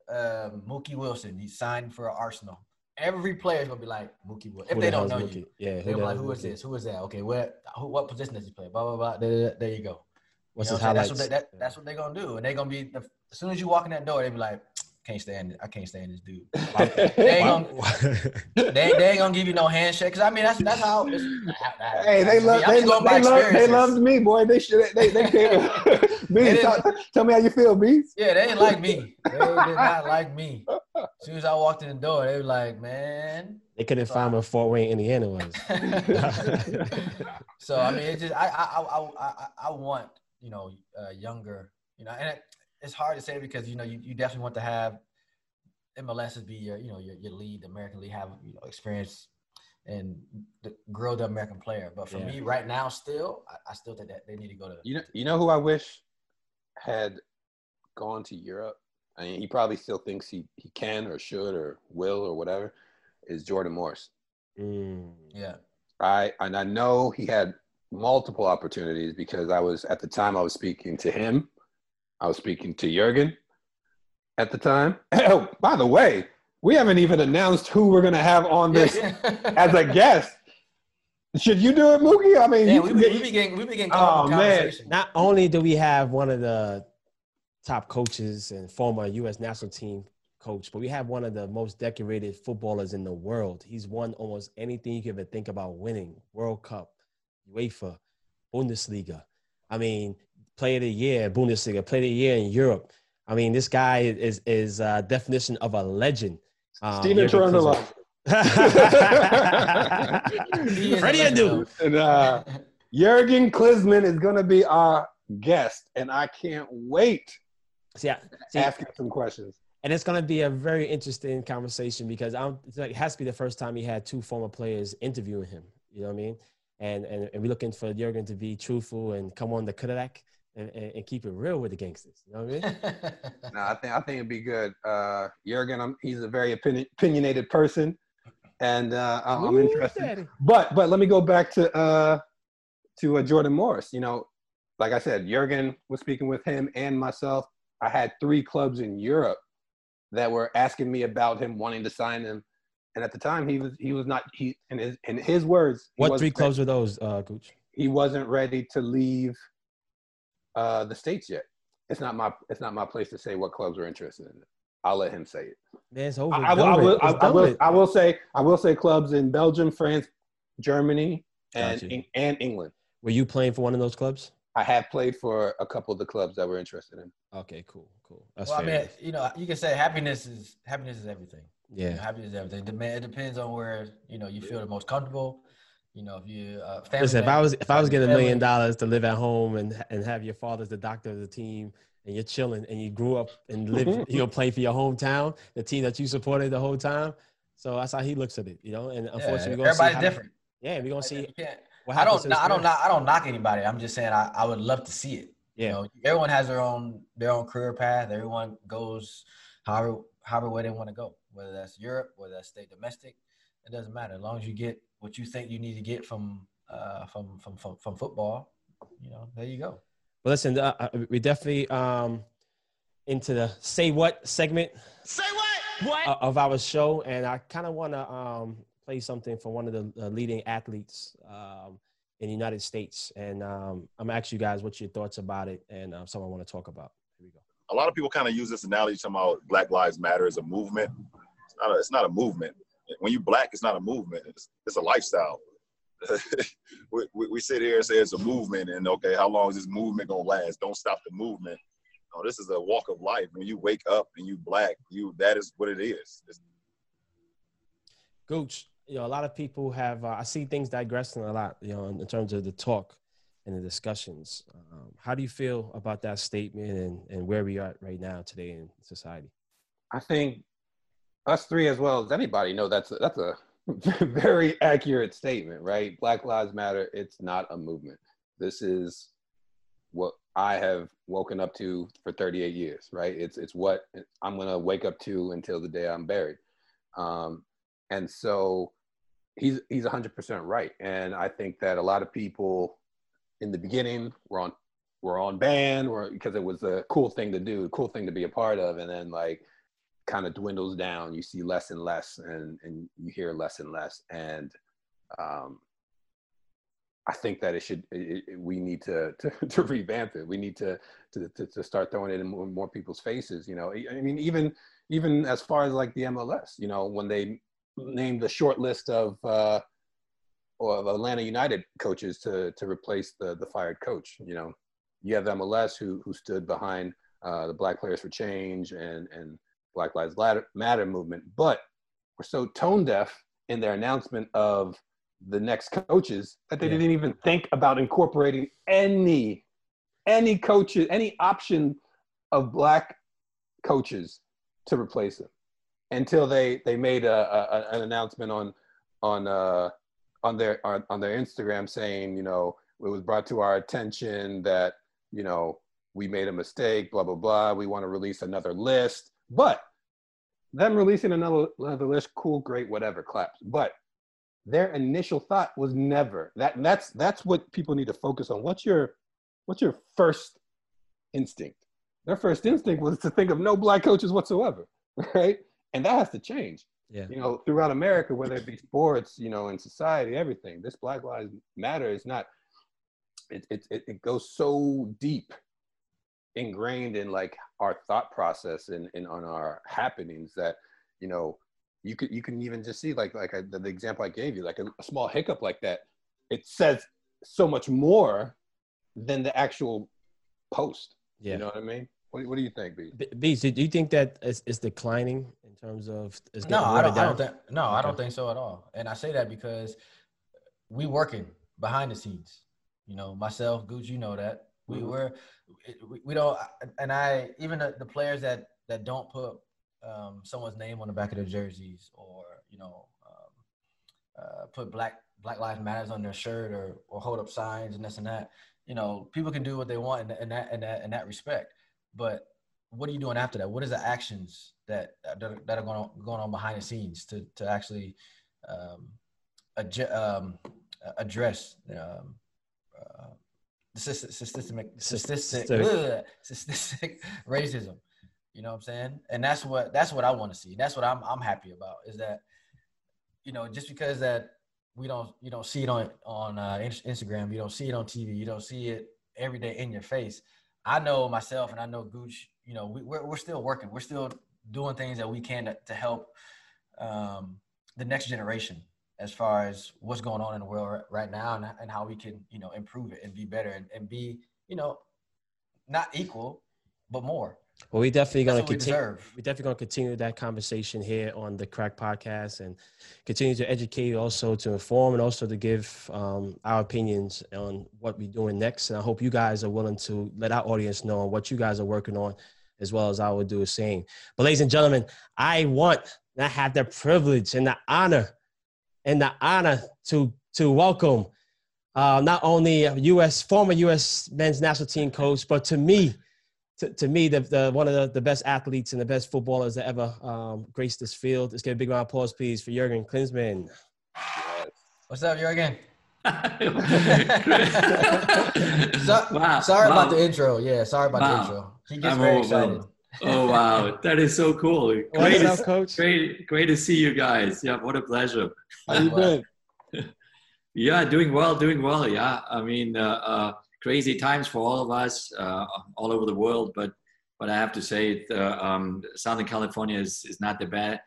um, Mookie Wilson, he signed for Arsenal. Every player's gonna be like Mookie Wilson. If Who they the don't know Mookie? you, Yeah. they're the like, hell's who is Mookie? this? Who is that? Okay, where, who, what position does he play? Blah blah blah. There, there you go. What's You his know what I'm highlights? That's what, they, that, that's what they're gonna do, and they're gonna be. The, as soon as you walk in that door, they be like, can't stand it. I can't stand this dude. They ain't gonna, they, they ain't gonna give you no handshake. Cause I mean, that's that's how. It's, Hey, they love I'm they, love they, love they loved me, boy. They should they they came. They Beats, tell, tell me how you feel, Beats. Yeah, they didn't like me. They did not like me. As soon as I walked in the door, they were like, man. They couldn't find where Fort Wayne, Indiana was. so I mean, it just I I I I, I want you know uh, younger you know, and it, it's hard to say because you know you, you definitely want to have MLS be your you know your, your lead, the American League, have you know experience and the, grow the American player. But for Yeah. me right now, still I, I still think that they need to go to. You know, you know who I wish had gone to Europe. I mean, he probably still thinks he he can or should or will or whatever. Is Jordan Morris. Mm. Yeah. I and I know he had multiple opportunities because I was at the time I was speaking to him. I was speaking to Jurgen at the time. Oh, by the way, we haven't even announced who we're gonna have on this as a guest. Should you do it, Mookie? I mean, Yeah, you- we, be- we be getting we be getting Oh, caught up oh, in man. Not only do we have one of the top coaches and former U.S. national team coach, but we have one of the most decorated footballers in the world. He's won almost anything you can ever think about winning: World Cup, UEFA, Bundesliga. I mean, Player of the Year, Bundesliga, Player of the Year in Europe. I mean, this guy is is a definition of a legend. Um, Steven Jurgen Trundle. Klinsmann. He Ready to do. and uh, Jurgen Klinsmann is going to be our guest, and I can't wait See, I- to see, ask him some questions. and it's going to be a very interesting conversation because I'm, it's like, it has to be the first time he had two former players interviewing him. You know what I mean? And and, and we're looking for Jurgen to be truthful and come on the Kodak and, and, and keep it real with the gangsters. You know what I mean? No, I think I think it'd be good. Uh, Jurgen, I'm, he's a very opinion, opinionated person, and uh, I'm, I'm Ooh, interested. daddy. But but let me go back to uh, to uh, Jordan Morris. You know, like I said, Jurgen was speaking with him and myself. I had three clubs in Europe that were asking me about him, wanting to sign him, and at the time he was he was not he in his in his words. What wasn't three ready- clubs were those, uh, Gooch? He wasn't ready to leave uh, the states yet. It's not my it's not my place to say what clubs are interested in it. I'll let him say it. Man, it's over. I, I will, Done I, will, It's I, I will. I will say, I will say clubs in Belgium, France, Germany, and Gotcha. and England. Were you playing for one of those clubs? I have played for a couple of the clubs that we're interested in. Okay, cool, cool. That's well, I mean, you know, you can say happiness is happiness is everything. Yeah, You know, happy is everything. It depends on where you know you feel the most comfortable. You know, if you uh, family. Listen, if I was if I was getting a million dollars to live at home and and have your father's the doctor of the team and you're chilling and you grew up and live you know play for your hometown, the team that you supported the whole time. So that's how he looks at it, you know. And unfortunately, we're gonna see how- different. Yeah, we're gonna see I don't. I don't. I don't knock anybody. I'm just saying I, I would love to see it. Yeah. You know, everyone has their own their own career path. Everyone goes however however way they want to go. Whether that's Europe, whether that's stay domestic, it doesn't matter. As long as you get what you think you need to get from uh from from from, from football, you know, there you go. Well, listen, uh, uh, we definitely um into the say what segment Say what? What? uh, of our show, and I kind of want to um, play something for one of the uh, leading athletes um, in the United States, and um, I'm gonna ask you guys what your thoughts about it, and uh, something I want to talk about. Here we go. a lot of people kind of use this analogy talking about Black Lives Matter as a movement. It's not a, it's not a movement. When you black, it's not a movement. It's, it's a lifestyle. we, we, we sit here and say it's a movement, and okay, how long is this movement gonna last? Don't stop the movement. No, this is a walk of life. When you wake up and you black, you that is what it is. It's, Gooch, you know, a lot of people have. Uh, I see things digressing a lot, you know, in, in terms of the talk and the discussions. Um, how do you feel about that statement and, and where we are right now today in society? I think us three, as well as anybody, know that's a, that's a very accurate statement, right? Black Lives Matter. It's not a movement. This is what I have woken up to for 38 years, right? It's it's what I'm gonna wake up to until the day I'm buried. Um, and so he's he's 100% right. And I think that a lot of people in the beginning were on were on band, or because it was a cool thing to do, a cool thing to be a part of, and then like kind of dwindles down. You see less and less, and and you hear less and less. And um, I think that it should. It, it, we need to, to to revamp it. We need to to to, to start throwing it in more, more people's faces. You know, I mean, even even as far as like the MLS. You know, when they named the short list of uh, of Atlanta United coaches to to replace the the fired coach. You know, you have MLS who who stood behind uh, the Black Players for Change and and Black Lives Matter movement, but were so tone deaf in their announcement of the next coaches that they Yeah. didn't even think about incorporating any any coaches, any option of black coaches to replace them until they they made a, a an announcement on on uh on their on, on their Instagram saying, you know, it was brought to our attention that, you know, we made a mistake, blah blah blah. We want to release another list. But them releasing another another list, cool, great, whatever, claps. But their initial thought was never that that's that's what people need to focus on. What's your what's your first instinct? Their first instinct was to think of no black coaches whatsoever, right? And that has to change Yeah. you know, throughout America, whether it be sports, you know, in society, everything. This Black Lives Matter is not. It it it, it goes so deep, ingrained in like our thought process and, and on our happenings that, you know, you could you can even just see like like I, the, the example I gave you, like a, a small hiccup like that, it says so much more than the actual post. Yeah. You know what I mean? What, what do you think, B? B- Beats, do you think that it's, it's declining in terms of? It's No, I don't. I don't down? think. No, I don't think so at all. And I say that because we working behind the scenes. You know, myself, Gooch, you know that we Mhm. were. We, we don't. And I even the, the players that that don't put um, someone's name on the back of their jerseys or you know um, uh, put black Black Lives Matters on their shirt or or hold up signs and this and that. You know, people can do what they want in, in that in that in that respect. But what are you doing after that? What is the actions that that are, that are going on, going on behind the scenes to to actually um, adju- um, address um, uh, systemic Systemic. ugh, statistic racism? You know what I'm saying? And that's what that's what I want to see. That's what I'm I'm happy about is that you know just because that we don't you don't see it on on uh, Instagram, you don't see it on TV, you don't see it every day in your face. I know myself and I know Gooch, you know, we, we're, we're still working. We're still doing things that we can to, to help um, the next generation as far as what's going on in the world right now and, and how we can, you know, improve it and be better and, and be, you know, not equal, but more. Well, we definitely going to we continue. deserve. We're definitely going to continue that conversation here on the Crack Podcast and continue to educate, also to inform, and also to give um, our opinions on what we're doing next. And I hope you guys are willing to let our audience know what you guys are working on, as well as I will do the same. But, ladies and gentlemen, I want and I have the privilege and the honor and the honor to to welcome uh, not only a U.S. former U.S. men's national team coach, but to me to, to me, the, the one of the, the best athletes and the best footballers that ever um, graced this field. Let's get a big round of applause, please, for Jurgen Klinsmann. What's up, Jurgen? So- wow. Sorry wow. about the intro. Yeah, sorry about Wow. the intro. He gets I'm very overwhelmed. excited. Oh wow, that is so cool. Great, What's to, up, coach? great, great to see you guys. Yeah, what a pleasure. How you been? Yeah, doing well, doing well. Yeah, I mean, uh, uh, crazy times for all of us, uh, all over the world. But but I have to say, uh, um, Southern California is, is not the bad,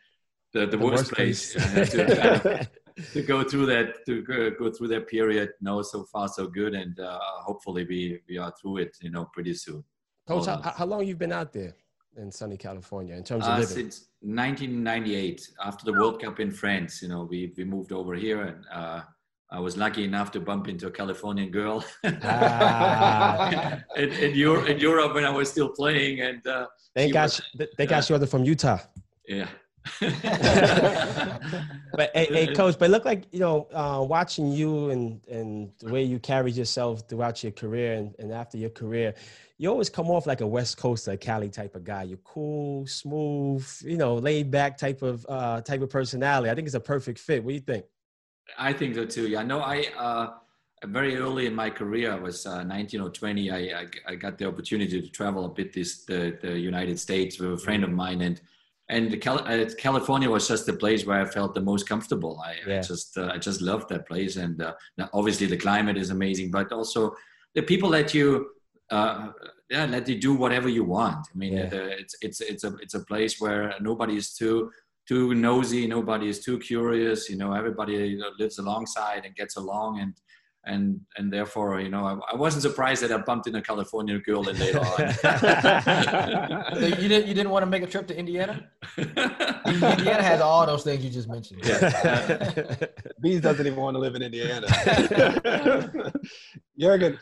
the, the, The worst, worst place, place. to, kind to go through that to go, go through that period. No, so far so good, and uh, hopefully we we are through it. You know, pretty soon. coach, how, All of us. how long you've been out there in sunny California in terms of Uh, living? since 1998, after the World Cup in France, you know, we, we moved over here, and uh, I was lucky enough to bump into a Californian girl Ah. in, in, Europe, in Europe when I was still playing, and uh, They she got was- you, they got you other from Utah. yeah. But hey, hey, coach, but it looked like you know, uh, watching you and and the way you carried yourself throughout your career and, and after your career, you always come off like a West Coast or Cali type of guy. You're cool, smooth, you know, laid back type of uh, type of personality. I think it's a perfect fit. What do you think? I think so too. Yeah, no, I uh, very early in my career, I was uh, 19 or 20. I, I I got the opportunity to travel a bit this the, the United States with a friend of mine, and and Cal- uh, California was just the place where I felt the most comfortable. I, I just uh, I just loved that place, and uh, now obviously the climate is amazing, but also the people that you. Uh, yeah, let you do whatever you want. I mean, Yeah. the, it's it's it's a it's a place where nobody is too too nosy nobody is too curious you know everybody you know, lives alongside and gets along and and and therefore you know I, I wasn't surprised that i bumped into a California girl then later So you didn't you didn't want to make a trip to Indiana? Indiana has all those things you just mentioned. Bees doesn't even want to live in Indiana. Jurgen,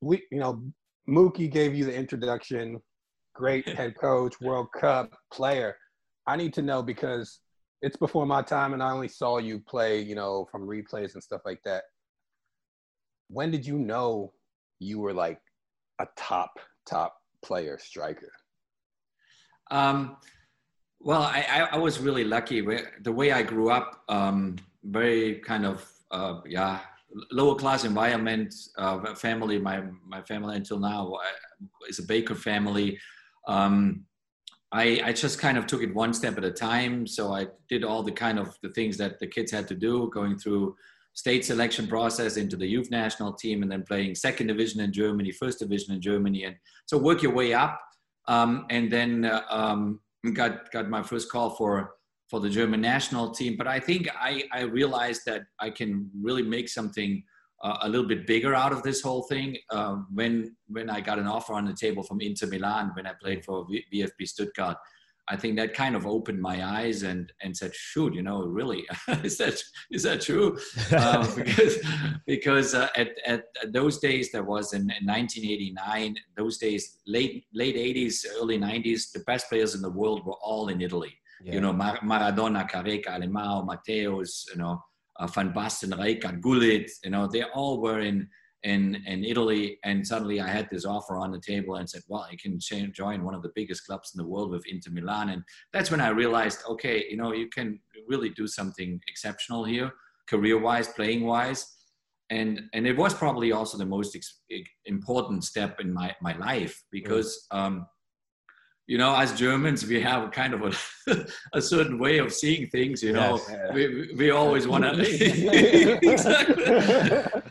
we you know Mookie gave you the introduction. Great head coach, World Cup player. I need to know because it's before my time, and I only saw you play, you know, from replays and stuff like that. When did you know you were like a top top player striker? Um, well, I, I, was really lucky. The way I grew up, um, very kind of uh, yeah, lower class environment. Uh, family, my my family until now is a baker family. Um, I, I just kind of took it one step at a time. So I did all the kind of the things that the kids had to do, going through state selection process into the youth national team, and then playing second division in Germany, first division in Germany, and so work your way up. Um, and then uh, um, got got my first call for for the German national team. But I think I, I realized that I can really make something uh, a little bit bigger out of this whole thing uh, when when I got an offer on the table from Inter Milan when I played for v- VfB Stuttgart. I think that kind of opened my eyes and and said, shoot, you know, really, is that is that true? um, because because uh, at, at at those days there was in, in 1989 those days late late 80s early 90s the best players in the world were all in Italy you know Mar- Maradona Careca Alemão Matthäus you know uh, Van Basten Rijkaard Gullit you know they all were in in in Italy. And suddenly I had this offer on the table and said well I can join one of the biggest clubs in the world with Inter Milan. And that's when I realized okay you know you can really do something exceptional here career wise playing wise and and it was probably also the most ex- important step in my my life because um, you know as Germans we have kind of a, a certain way of seeing things you know. Yes. we, we- we always want to exactly.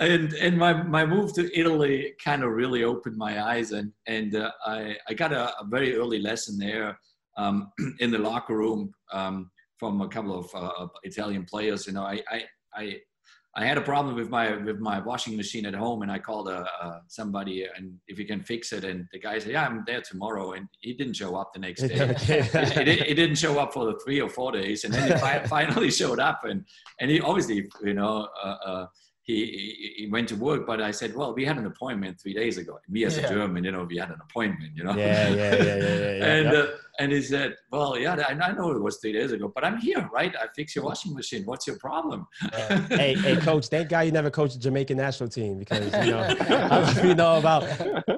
And and my my move to Italy kind of really opened my eyes and and uh, I I got a, a very early lesson there um, in the locker room um, from a couple of uh, Italian players you know. I I I I had a problem with my with my washing machine at home, and I called a, uh, somebody and if you can fix it. And the guy said, "Yeah, I'm there tomorrow," and he didn't show up the next day. he, he, didn't show up for the three or four days, and then he finally showed up, and and he obviously, you know. Uh, uh, he, he went to work, but I said, well, we had an appointment three days ago. Me as yeah. a German, you know, we had an appointment, you know. Yeah, yeah, yeah, yeah. yeah, and yeah. Uh, and he said, well, yeah, I, I, know it was three days ago, but I'm here, right? I fix your washing machine. What's your problem? Uh, hey, hey, coach, thank God you never coached the Jamaican national team because you know, I you know about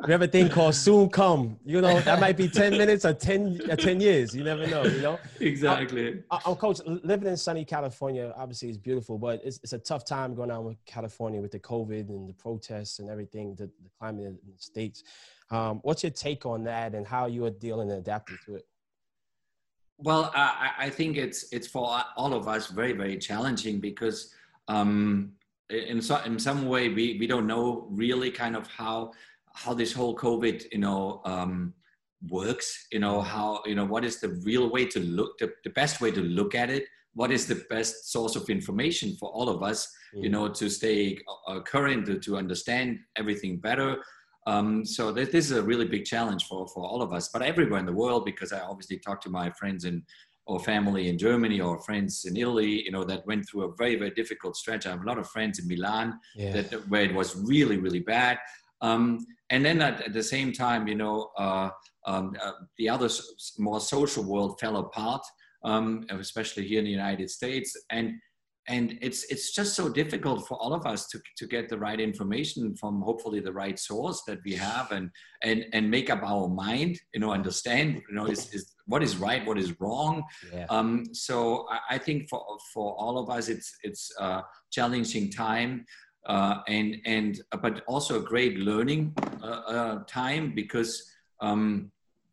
we have a thing called soon come. You know, that might be ten minutes or ten or ten years. You never know. You know. Exactly. I, am coach living in sunny California. Obviously, is beautiful, but it's, it's a tough time going on with California with the COVID and the protests and everything, the, the climate in the states. Um, what's your take on that and how you are dealing and adapting to it? Well, I, I think it's it's for all of us very very challenging because um, in so, in some way we we don't know really kind of how how this whole COVID you know um, works. You know how you know what is the real way to look the, the best way to look at it. What is the best source of information for all of us? Mm. You know to stay uh, current to, to understand everything better um, so this, this, is a really big challenge for, for all of us, but everywhere in the world, because I obviously talk to my friends in or family in Germany or friends in Italy, you know, that went through a very, very difficult stretch. I have a lot of friends in Milan yeah. that, where it was really, really bad. Um, and then at, at, the same time, you know, uh, um, uh, the other more social world fell apart, um, especially here in the United States. And and it's it's just so difficult for all of us to, to get the right information from hopefully the right source that we have and and and make up our mind you know understand you know is, is what is right what is wrong yeah. um, so I, I, think for for all of us it's it's a challenging time uh, and and but also a great learning uh, uh, time because um,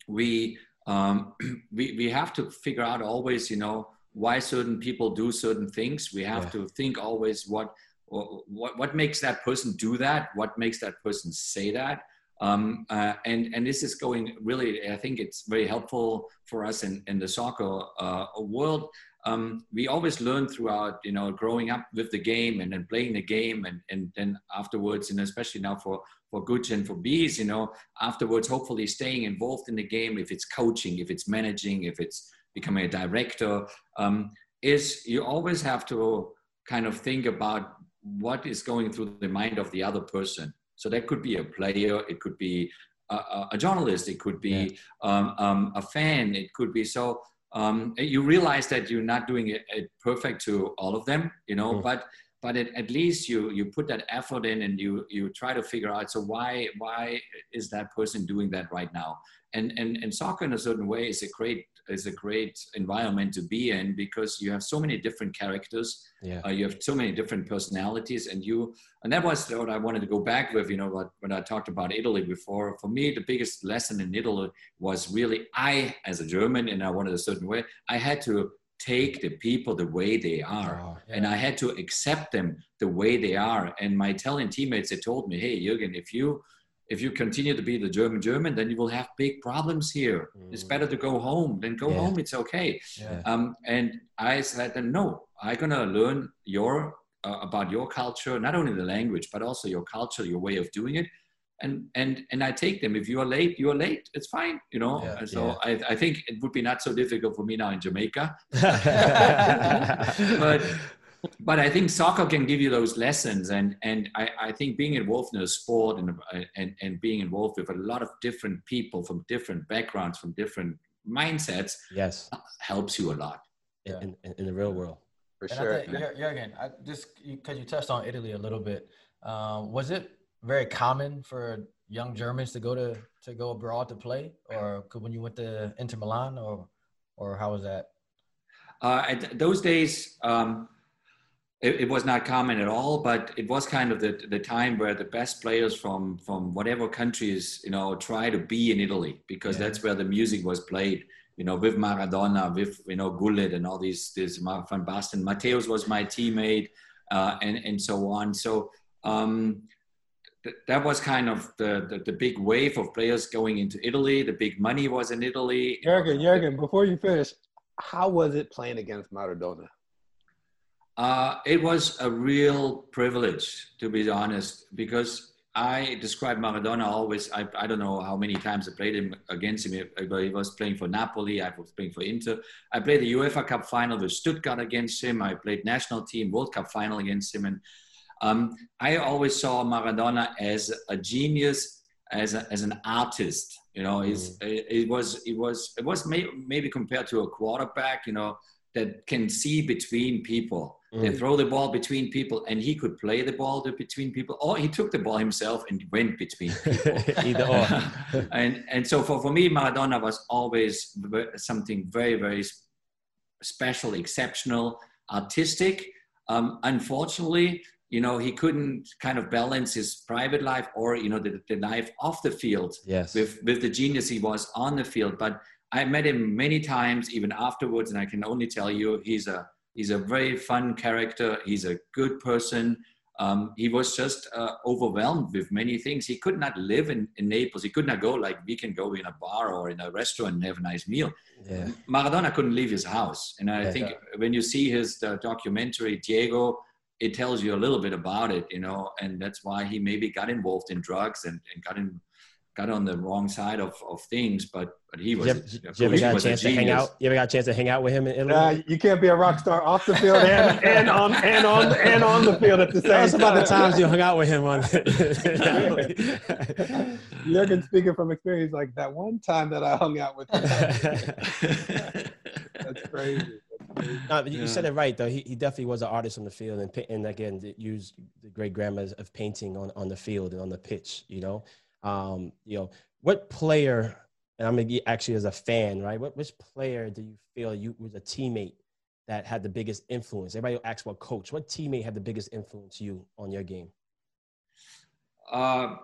we um, we we have to figure out always you know why certain people do certain things. We have yeah. to think always what, what what makes that person do that, what makes that person say that. Um, uh, and and this is going really. I think it's very helpful for us in, in the soccer uh, world. Um, we always learn throughout, you know, growing up with the game and then playing the game, and and then afterwards, and especially now for for Gucci and for bees, you know, afterwards, hopefully staying involved in the game. If it's coaching, if it's managing, if it's becoming a director, um, is you always have to kind of think about what is going through the mind of the other person. So that could be a player, it could be a, a journalist, it could be yeah. um, um, a fan, it could be so. Um, you realize that you're not doing it, it, perfect to all of them, you know, mm. but but it, at least you you put that effort in and you you try to figure out so why why is that person doing that right now and and and soccer in a certain way is a great is a great environment to be in because you have so many different characters. Yeah. Uh, you have so many different personalities, and you and that was what I wanted to go back with. You know, what when I talked about Italy before. For me, the biggest lesson in Italy was really I, as a German, and I wanted a certain way. I had to take the people the way they are oh, yeah. and i had to accept them the way they are and my italian teammates they told me hey jürgen if you if you continue to be the German German, then you will have big problems here. Mm. It's better to go home. Then go yeah. home. It's okay. Yeah. Um, and I said, no, I'm gonna learn your uh, about your culture, not only the language, but also your culture, your way of doing it. And and and I take them. If you are late, you are late. It's fine, you know. Yeah. And so I, I think it would be not so difficult for me now in Jamaica. but but I think soccer can give you those lessons, and and I, I think being involved in a sport and, and and being involved with a lot of different people from different backgrounds, from different mindsets, yes, helps you a lot. Yeah. In, in, in the real world, for and sure. I think, Jürgen, I just because you touched on Italy a little bit, um, was it very common for young Germans to go to to go abroad to play, or could when you went to Inter Milan, or or how was that? Uh, at those days. Um, it, it, was not common at all, but it was kind of the, the time where the best players from from whatever countries, you know, try to be in Italy because yeah. that's where the music was played. You know, with Maradona, with you know Gullit and all these this Van Basten. Matthäus was my teammate, uh, and and so on. So um, that was kind of the, the, the big wave of players going into Italy. The big money was in Italy. Jürgen, Jürgen, before you finish, how was it playing against Maradona? Uh, it was a real privilege, to be honest, because I describe Maradona always. I, I don't know how many times I played him against him. But he was playing for Napoli. I was playing for Inter. I played the UEFA Cup final with Stuttgart against him. I played national team World Cup final against him. And um, I always saw Maradona as a genius, as, a, as an artist. You know, mm. it, it was it was it was may, maybe compared to a quarterback. You know, that can see between people Mm. They throw the ball between people, and he could play the ball between people, or he took the ball himself and went between people. Either or. and and so for, for me, Maradona was always something very very special, exceptional, artistic. Um, unfortunately, you know, he couldn't kind of balance his private life or you know the, the life off the field yes. with with the genius he was on the field. But I met him many times, even afterwards, and I can only tell you he's a He's a very fun character. He's a good person. Um, he was just uh, overwhelmed with many things. He could not live in, in Naples. He could not go like we can go in a bar or in a restaurant and have a nice meal. Yeah. Maradona couldn't leave his house. And I yeah, think when you see his uh, documentary, Diego, it tells you a little bit about it, you know, and that's why he maybe got involved in drugs and, and got in, got on the wrong side of, of things, but but he was. Did you, ever got a chance to hang out? You ever got a chance to hang out with him in Italy? Uh, you can't be a rock star off the field and, and on and on and on the field at the same Tell us about the times you hung out with him on. Jurgen speaking from experience, like that one time that I hung out with him. That's crazy. No, you yeah. said it right though. He, he definitely was an artist on the field, and and again, used the great grammar of painting on, on the field and on the pitch. You know, um, you know, what player, and I'm actually as a fan, right? What which player do you feel you was a teammate that had the biggest influence? Everybody asks what coach. What teammate had the biggest influence you on your game? Uh,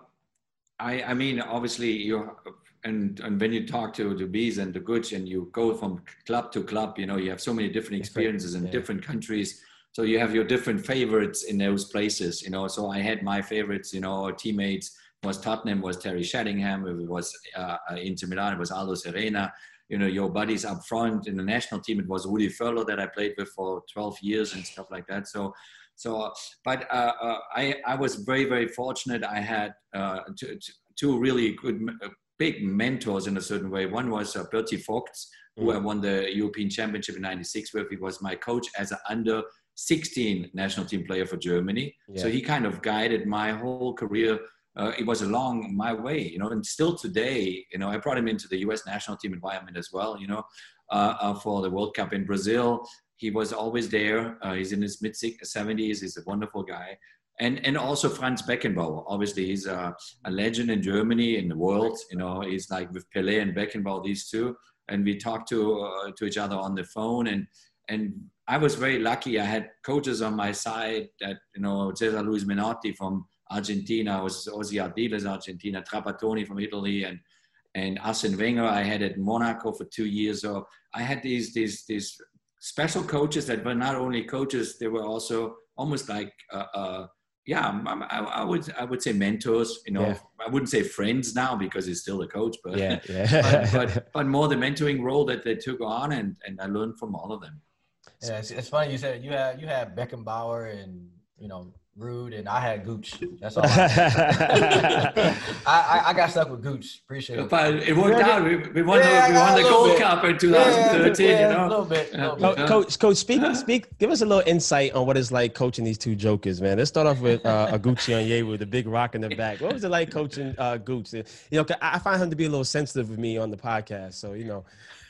I I mean, obviously you and and when you talk to the bees and the goods and you go from club to club, you know, you have so many different experiences in yeah. different countries. So you have your different favorites in those places, you know. So I had my favorites, you know, teammates was Tottenham, was Teddy Sheringham, it was uh, uh, Inter Milan, it was Aldo Serena. You know, your buddies up front in the national team, it was Rudi Völler that I played with for 12 years and stuff like that. So, so, but uh, uh, I, I was very, very fortunate. I had uh, two, two really good, uh, big mentors in a certain way. One was uh, Berti Vogts, who mm. I won the European Championship in '96 with. He was my coach as an under 16 national team player for Germany. Yeah. So he kind of guided my whole career uh, it was along my way, you know, and still today, you know, I brought him into the U.S. national team environment as well, you know, uh, uh, for the World Cup in Brazil. He was always there. Uh, he's in his mid 70s. He's a wonderful guy. And, and also Franz Beckenbauer. Obviously, he's a, a legend in Germany, in the world. You know, he's like with Pelé and Beckenbauer, these two. And we talked to uh, to each other on the phone. And and I was very lucky. I had coaches on my side that you know Cesar Luis Menotti from Argentina, was Ossie Ardiles Argentina, Trapattoni from Italy, and and Arsene Wenger I had at Monaco for two years. So I had these these these special coaches that were not only coaches, they were also almost like uh, uh, yeah, I, I, would I would say mentors. You know, yeah. I wouldn't say friends now because he's still a coach, but yeah, yeah. but, but, but more the mentoring role that they took on, and and I learned from all of them. Yeah, it's, it's funny you said you had you had Beckenbauer and you know Rudi, and I had Gooch. That's all. I, I, I, got stuck with Gooch. Appreciate it. But it worked out. We, we won yeah, the, we won the Gold bit. Cup in 2013. Yeah, you know, a little bit. A little bit. Coach, Coach, speak, speak. Give us a little insight on what it's like coaching these two jokers, man. Let's start off with uh, Oguchi Onye with the big rock in the back. What was it like coaching uh, Gooch? You know, I find him to be a little sensitive with me on the podcast, so you know.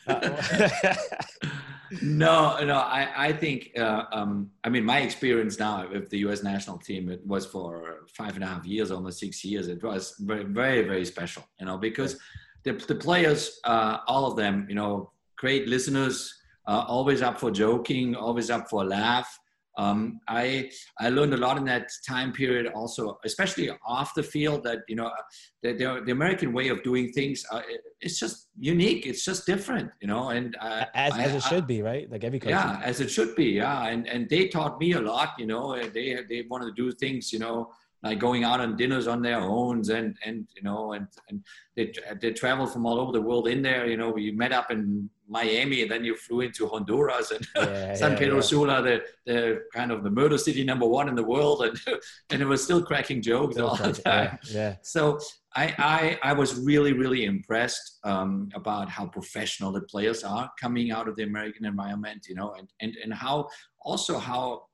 no, no. I, I think. Uh, um, I mean, my experience now with the U.S. national team it was for five and a half years, almost six years. It was very, very, very special. You know, because the the players, uh, all of them, you know, great listeners, uh, always up for joking, always up for a laugh. Um, I I learned a lot in that time period, also, especially off the field. That you know, the, the, the American way of doing things, uh, it's just unique. It's just different, you know. And uh, as, I, as it should be, right? Like every country. Yeah, as it should be. Yeah, and and they taught me a lot. You know, they they wanted to do things, you know, like going out on dinners on their own and and you know and and they they travel from all over the world in there you know we met up in Miami and then you flew into Honduras and yeah, San yeah, Pedro yeah. Sula the the kind of the murder city number one in the world and and it was still cracking jokes all the time yeah, so I, I I was really really impressed um, about how professional the players are coming out of the American environment you know and and and how also how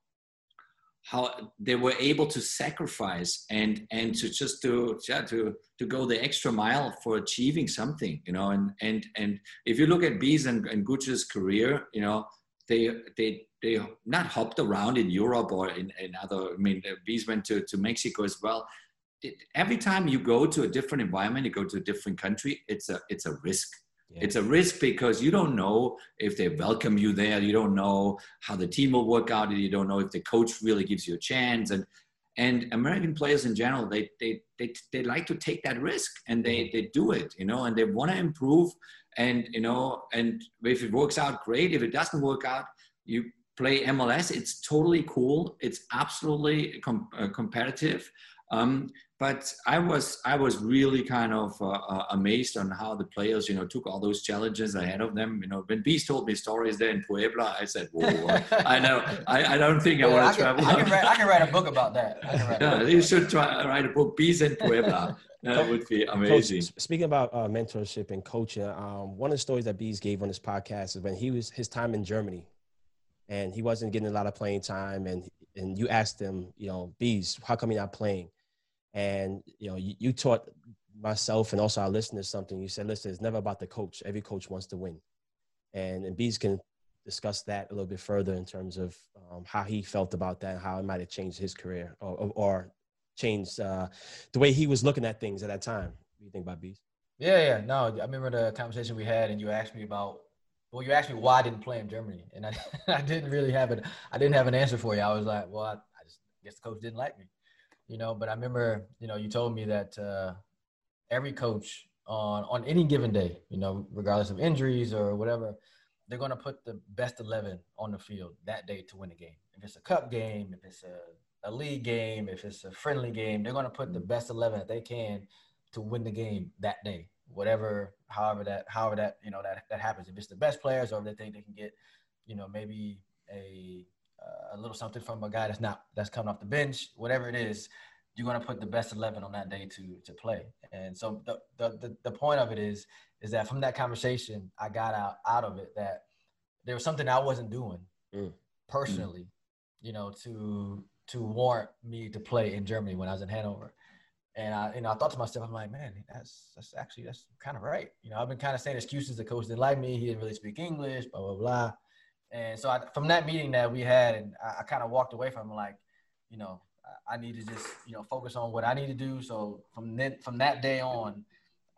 how they were able to sacrifice and and to just to yeah, to to go the extra mile for achieving something you know and and and if you look at bees and, and Gucci's career you know they they they not hopped around in Europe or in, in other I mean bees went to, to Mexico as well. It, every time you go to a different environment you go to a different country it's a it's a risk yeah. It's a risk because you don't know if they welcome you there. You don't know how the team will work out. You don't know if the coach really gives you a chance. And and American players in general, they they they, they like to take that risk and they mm-hmm. they do it, you know, and they want to improve. And you know, and if it works out, great. If it doesn't work out, you play MLS. It's totally cool. It's absolutely com- uh, competitive. Um, but I was I was really kind of uh, uh, amazed on how the players you know took all those challenges ahead of them. You know, when Beast told me stories there in Puebla, I said, "Whoa, I know I, I don't think I want to travel." I can, write, I can write a book about that. yeah, you should try write a book, Beast in Puebla. That would be amazing. Coach, speaking about uh, mentorship and coaching, um, one of the stories that Bees gave on this podcast is when he was his time in Germany, and he wasn't getting a lot of playing time, and and you asked him, you know, Bees, how come you're not playing? And you know, you, you taught myself and also our listeners something. You said, listen, it's never about the coach. Every coach wants to win. And and Bees can discuss that a little bit further in terms of um, how he felt about that and how it might have changed his career or, or, or changed uh, the way he was looking at things at that time. What do you think about Bees? Yeah, yeah. No, I remember the conversation we had, and you asked me about. Well, you asked me why I didn't play in Germany, and I, I didn't really have it. I didn't have an answer for you. I was like, well, I, I just guess the coach didn't like me you know. But I remember, you know, you told me that uh, every coach on on any given day, you know, regardless of injuries or whatever, they're going to put the best eleven on the field that day to win a game. If it's a cup game, if it's a, a league game, if it's a friendly game, they're going to put the best eleven that they can to win the game that day. Whatever, however that, however that, you know, that that happens. If it's the best players, or if they think they can get, you know, maybe a a little something from a guy that's not that's coming off the bench, whatever it is, you're going to put the best 11 on that day to to play. And so the, the the, the point of it is is that from that conversation, I got out out of it that there was something I wasn't doing mm. personally, mm. you know, to to warrant me to play in Germany when I was in Hanover. And I, you know, I thought to myself, I'm like, man, that's that's actually that's kind of right. You know, I've been kind of saying excuses. The coach didn't like me. He didn't really speak English. Blah blah blah. And so I, from that meeting that we had, and I, I kind of walked away from like, you know, I need to just you know focus on what I need to do. So from then from that day on,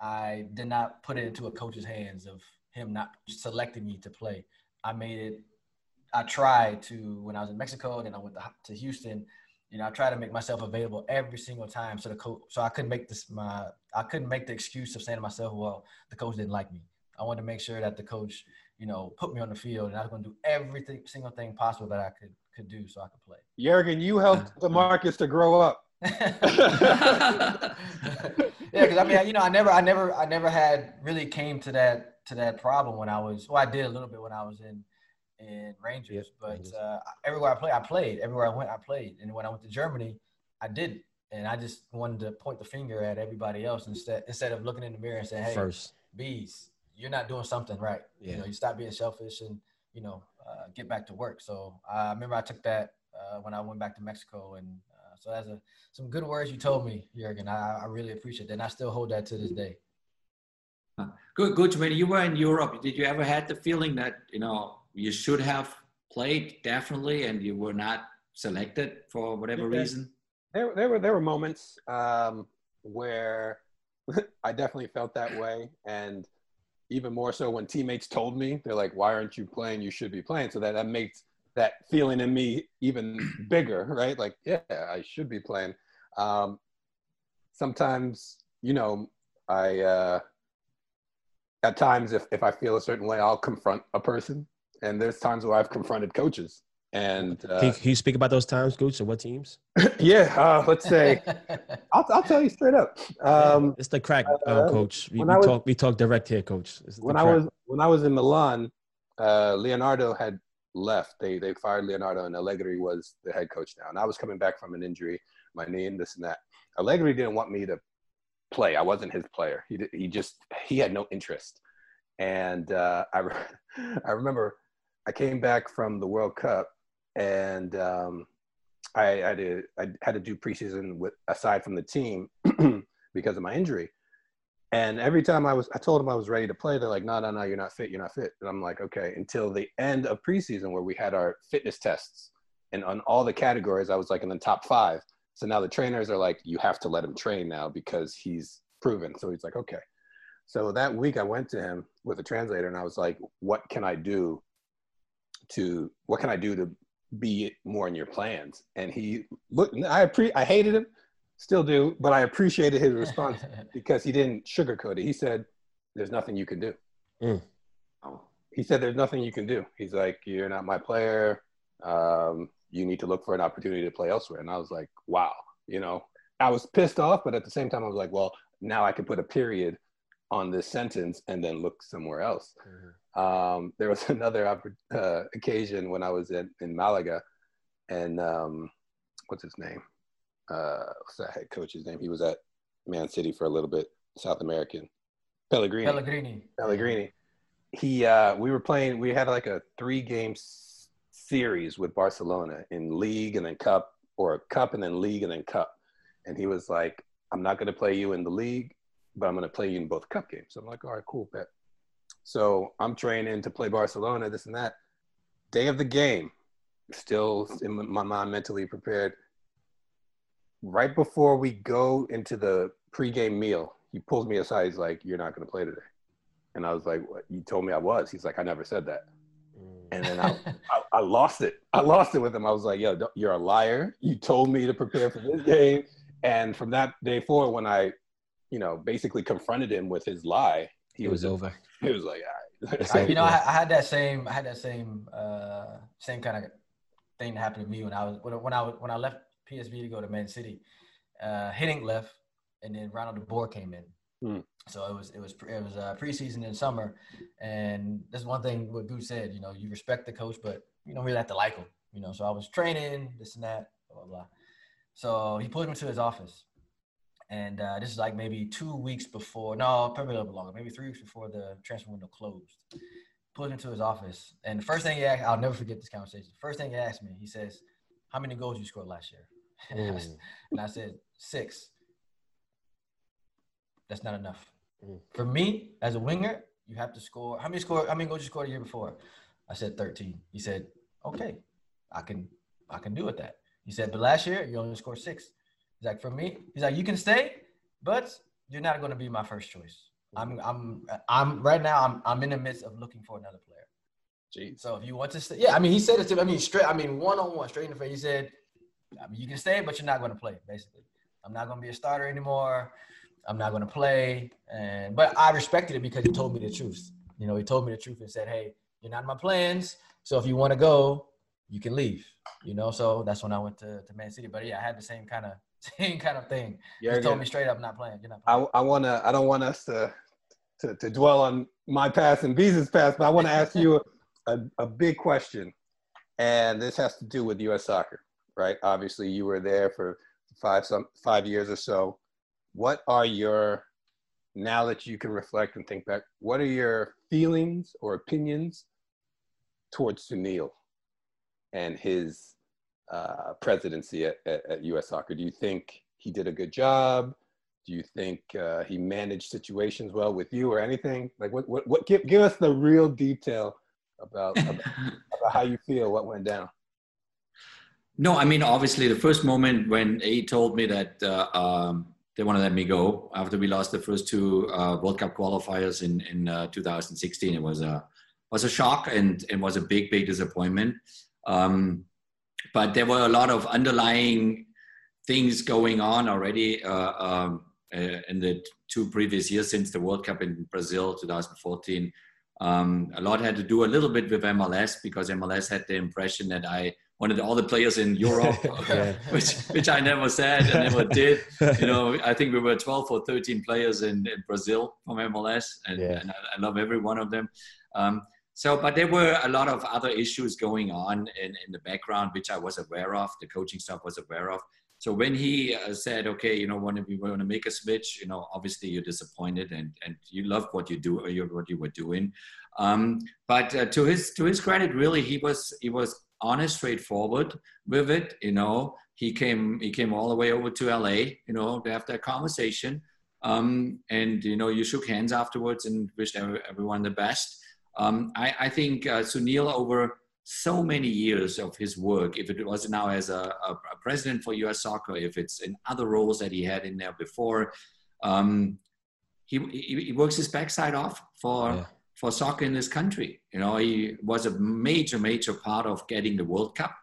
I did not put it into a coach's hands of him not selecting me to play. I made it. I tried to when I was in Mexico, and then I went to, to Houston. You know, I tried to make myself available every single time. So the coach, so I couldn't make this my, I couldn't make the excuse of saying to myself, well, the coach didn't like me. I wanted to make sure that the coach you know, put me on the field, and I was going to do everything, single thing possible that I could could do so I could play. Jurgen, you helped the Marcus to grow up. yeah, because I mean, you know, I never, I never, I never had really came to that to that problem when I was. Well, I did a little bit when I was in in Rangers, but uh, everywhere I played, I played. Everywhere I went, I played. And when I went to Germany, I didn't. And I just wanted to point the finger at everybody else instead instead of looking in the mirror and saying, "Hey, first bees, you're not doing something right. Yeah. You know, you stop being selfish and you know uh, get back to work. So I remember I took that uh, when I went back to Mexico, and uh, so that's a, some good words you told me, Jurgen. I, I really appreciate that, and I still hold that to this day. Good, good. When you were in Europe, did you ever had the feeling that you know you should have played definitely, and you were not selected for whatever yeah. reason? There, there were there were moments um, where I definitely felt that way, and even more so when teammates told me they're like why aren't you playing? You should be playing. So that that makes that feeling in me even bigger right? Like yeah i should be playing. Um, sometimes you know i uh, at times if, if i feel a certain way i'll confront a person and there's times where i've confronted coaches And uh, Can, you, can you speak about those times, Gooch, or what teams? yeah, uh, let's say I'll, I'll tell you straight up. Um, it's the crack, uh, uh, coach. We, we was- talk. We talk direct here, coach. This when I was when I was in Milan, uh, Leonardo had left. They they fired Leonardo, and Allegri was the head coach now. And I was coming back from an injury, my knee, and this and that. Allegri didn't want me to play. I wasn't his player. He he just he had no interest. And uh, I re- I remember I came back from the World Cup, and um, I, I had to I had to do preseason with aside from the team because of my injury. And every time I was, I told them I was ready to play. They're like, no, no, no, you're not fit. You're not fit. And I'm like, okay. Until the end of preseason where we had our fitness tests, and on all the categories, I was like in the top five. So now the trainers are like, you have to let him train now because he's proven. So he's like, okay. So that week I went to him with a translator and I was like, what can I do to, what can I do to be more in your plans? And he looked, I appre- I hated him, still do, but I appreciated his response because he didn't sugarcoat it. He said, "There's nothing you can do." Oh. He said, "There's nothing you can do." He's like, "You're not my player. Um, you need to look for an opportunity to play elsewhere." And I was like, "Wow," you know. I was pissed off, but at the same time, I was like, "Well, now I can put a period on this sentence and then look somewhere else." Um, there was another uh, occasion when I was in, in Malaga, and um, what's his name? Uh, what's that head coach's name? He was at Man City for a little bit, South American. Pellegrini. Pellegrini. Pellegrini. He, uh, we were playing. We had like a three-game series with Barcelona in league and then cup, or a cup and then league and then cup. And he was like, "I'm not going to play you in the league, but I'm going to play you in both cup games." So I'm like, "All right, cool, bet." So I'm training to play Barcelona, this and that. Day of the game, still in my mind mentally prepared. Right before we go into the pregame meal, he pulls me aside. He's like, "You're not going to play today," and I was like, "What? You told me I was." He's like, "I never said that." Mm. And then I, I, I lost it. I lost it with him. I was like, "Yo, you're a liar. You told me to prepare for this game." And from that day forward, when I, you know, basically confronted him with his lie, he It was was over. He was like, "All right." I, you know, I, I had that same, I had that same, uh, same kind of thing that happened to me when I was when, I- when I was when I left PSV to go to Man City. Uh, Hiddink left, and then Ronald De Boer came in. Hmm. So it was it was it was uh, preseason in summer, and that's one thing what Goose said. You know, you respect the coach, but you don't really have to like him. You know, so I was training this and that, blah blah. blah. So he pulled me to his office, and uh, this is like maybe two weeks before, no, probably a little bit longer, maybe three weeks before the transfer window closed. Pulled me to his office, and the first thing he asked, I'll never forget this conversation. The First thing he asked me, he says, "How many goals you scored last year?" And Mm. and I said, six. That's not enough. Mm. For me, as a winger, you have to score. How many score? How many goals you scored a year before? I said 13. He said, okay, I can, I can do with that. He said, but last year you only scored six. He's like, for me, he's like, you can stay, but you're not going to be my first choice. I'm, mm-hmm. I'm, I'm right now. I'm, I'm in the midst of looking for another player. Jeez. So if you want to stay, yeah, I mean, he said it to me. I mean, straight. I mean, one on one, straight in the face. He said, I mean, you can stay, but you're not going to play. Basically, I'm not going to be a starter anymore. I'm not going to play. And but I respected it because he told me the truth. You know, he told me the truth and said, "Hey, you're not in my plans. So if you want to go, you can leave." You know, so that's when I went to, to Man City. But yeah, I had the same kind of same kind of thing. He Yeah, told me straight up, "Not playing. You're not I, playing." I want to. I don't want us to, to to dwell on my past and Beezus' past, but I want to ask you a, a big question, and this has to do with U.S. soccer, right? Obviously, you were there for five some five years or so. What are your now that you can reflect and think back? What are your feelings or opinions towards Sunil and his uh, presidency at, at, at U.S. Soccer? Do you think he did a good job? Do you think uh, he managed situations well with you or anything? Like, what, what, what give, give us the real detail about, about, about how you feel, what went down. No, I mean, obviously, the first moment when he told me that uh, um, they want to let me go after we lost the first two uh, World Cup qualifiers in in uh, 2016, it was a was a shock and it was a big, big disappointment. Um, but there were a lot of underlying things going on already uh, um, uh, in the two previous years since the World Cup in Brazil 2014. Um, a lot had to do a little bit with MLS because MLS had the impression that I wanted all the players in Europe, Yeah. which which I never said and never did. You know, I think we were 12 or 13 players in, in Brazil from MLS, and, Yeah. and I, I love every one of them. Um, so, but there were a lot of other issues going on in, in the background, which I was aware of. The coaching staff was aware of. So when he uh, said, "Okay, you know, when we want to make a switch," you know, obviously you're disappointed and and you love what you do or you, what you were doing. Um, but uh, to his to his credit, really, he was he was honest, straightforward with it. You know, he came he came all the way over to LA. You know, to have that conversation. Um, and you know, you shook hands afterwards and wished everyone the best. Um, I, I think uh, Sunil over so many years of his work, if it was now as a, a, a president for U.S. Soccer, if it's in other roles that he had in there before, um, he, he, he works his backside off for Yeah. for soccer in this country. You know, he was a major, major part of getting the World Cup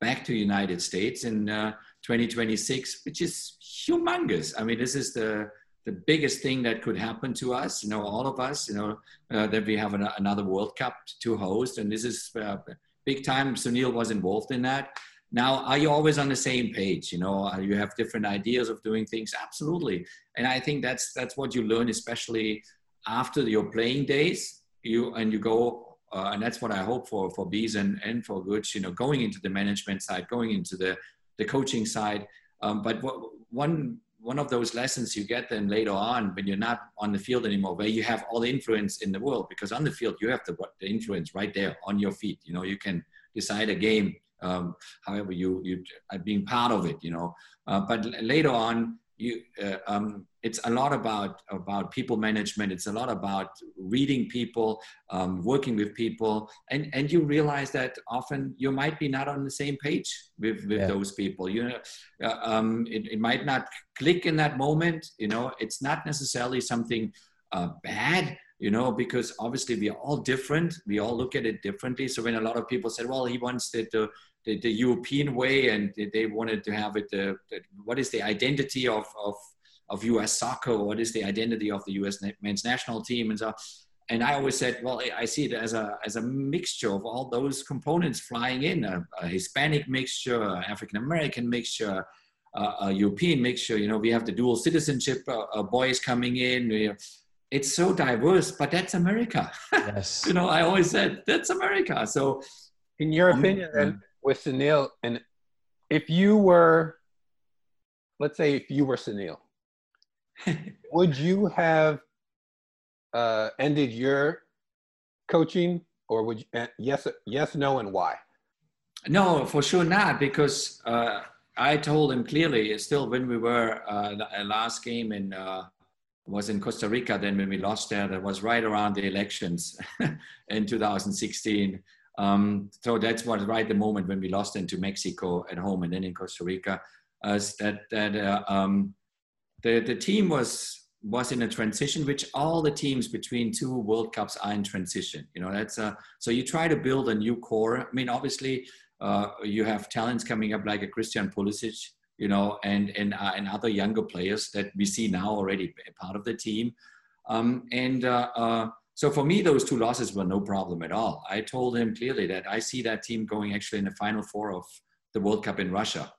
back to the United States in uh, 2026, which is humongous. I mean, this is the the biggest thing that could happen to us. You know, all of us. You know, uh, that we have an, another World Cup to host, and this is uh, big time. Sunil was involved in that. Now, are you always on the same page? You know, you have different ideas of doing things. Absolutely, and I think that's that's what you learn, especially after your playing days. You and you go, uh, and that's what I hope for for Bees and and for Gooch. You know, going into the management side, going into the the coaching side. Um, but what, one one of those lessons you get then later on when you're not on the field anymore, where you have all the influence in the world, because on the field you have the, the influence right there on your feet. You know, you can decide a game, um, however you you are being part of it. You know, uh, but later on, you uh, um, it's a lot about about people management. It's a lot about reading people, um, working with people, and and you realize that often you might be not on the same page with with Yeah. those people. You know, uh, um, it, it might not click in that moment. You know, it's not necessarily something uh, bad. You know, because obviously we are all different. We all look at it differently. So when a lot of people said, "Well, he wants it to." The, the European way, and they- they wanted to have it. The, the, what is the identity of, of of U.S. soccer? What is the identity of the U.S. men's national team? And so, and I always said, well, I see it as a as a mixture of all those components flying in: a, a Hispanic mixture, African American mixture, uh, a European mixture. You know, we have the dual citizenship uh, uh, boys coming in. We have- it's so diverse, but that's America. Yes. you know, I always said that's America. So In your Um, opinion, then, with Sunil, and if you were, let's say, if you were Sunil, would you have uh, ended your coaching, or would you? Uh, yes, yes, no, and why? No, for sure not, because uh, I told him clearly. Still, when we were uh, uh, last game in uh, was in Costa Rica, then when we lost there, that was right around the elections in 2016. Um, so that's what right the moment when we lost into Mexico at home and then in Costa Rica, uh, that that uh, um, the the team was was in a transition, which all the teams between two World Cups are in transition. You know, that's uh, so you try to build a new core. I mean, obviously, uh, you have talents coming up like a Christian Pulisic, you know, and and uh, and other younger players that we see now already part of the team. Um, and uh, uh, so for me, those two losses were no problem at all. I told him clearly that I see that team going actually in the final four of the World Cup in Russia.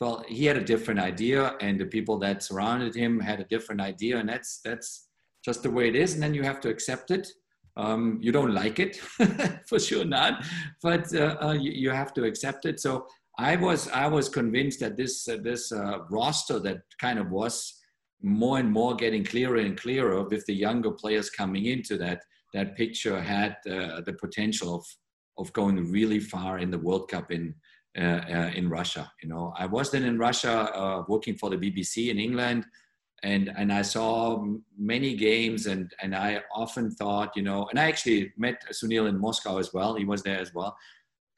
Well, he had a different idea, and the people that surrounded him had a different idea, and that's that's just the way it is. And then you have to accept it. Um, you don't like it, for sure not, but uh, uh, you, you have to accept it. So I was I was convinced that this uh, this uh, roster that kind of was more and more getting clearer and clearer with the younger players coming into that that picture had uh, the potential of of going really far in the World Cup in uh, uh, in Russia. You know, I was then in Russia uh, working for the BBC in England, and and I saw many games, and and I often thought, you know, and I actually met Sunil in Moscow as well. He was there as well,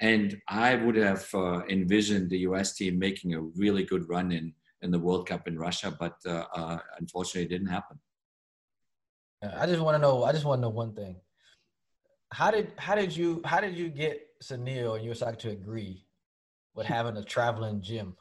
and I would have uh, envisioned the US team making a really good run in in the World Cup in Russia, but uh, uh, unfortunately, it didn't happen. I just want to know. I just want to know one thing. How did how did you how did you get Sunil and side to agree with having a traveling gym?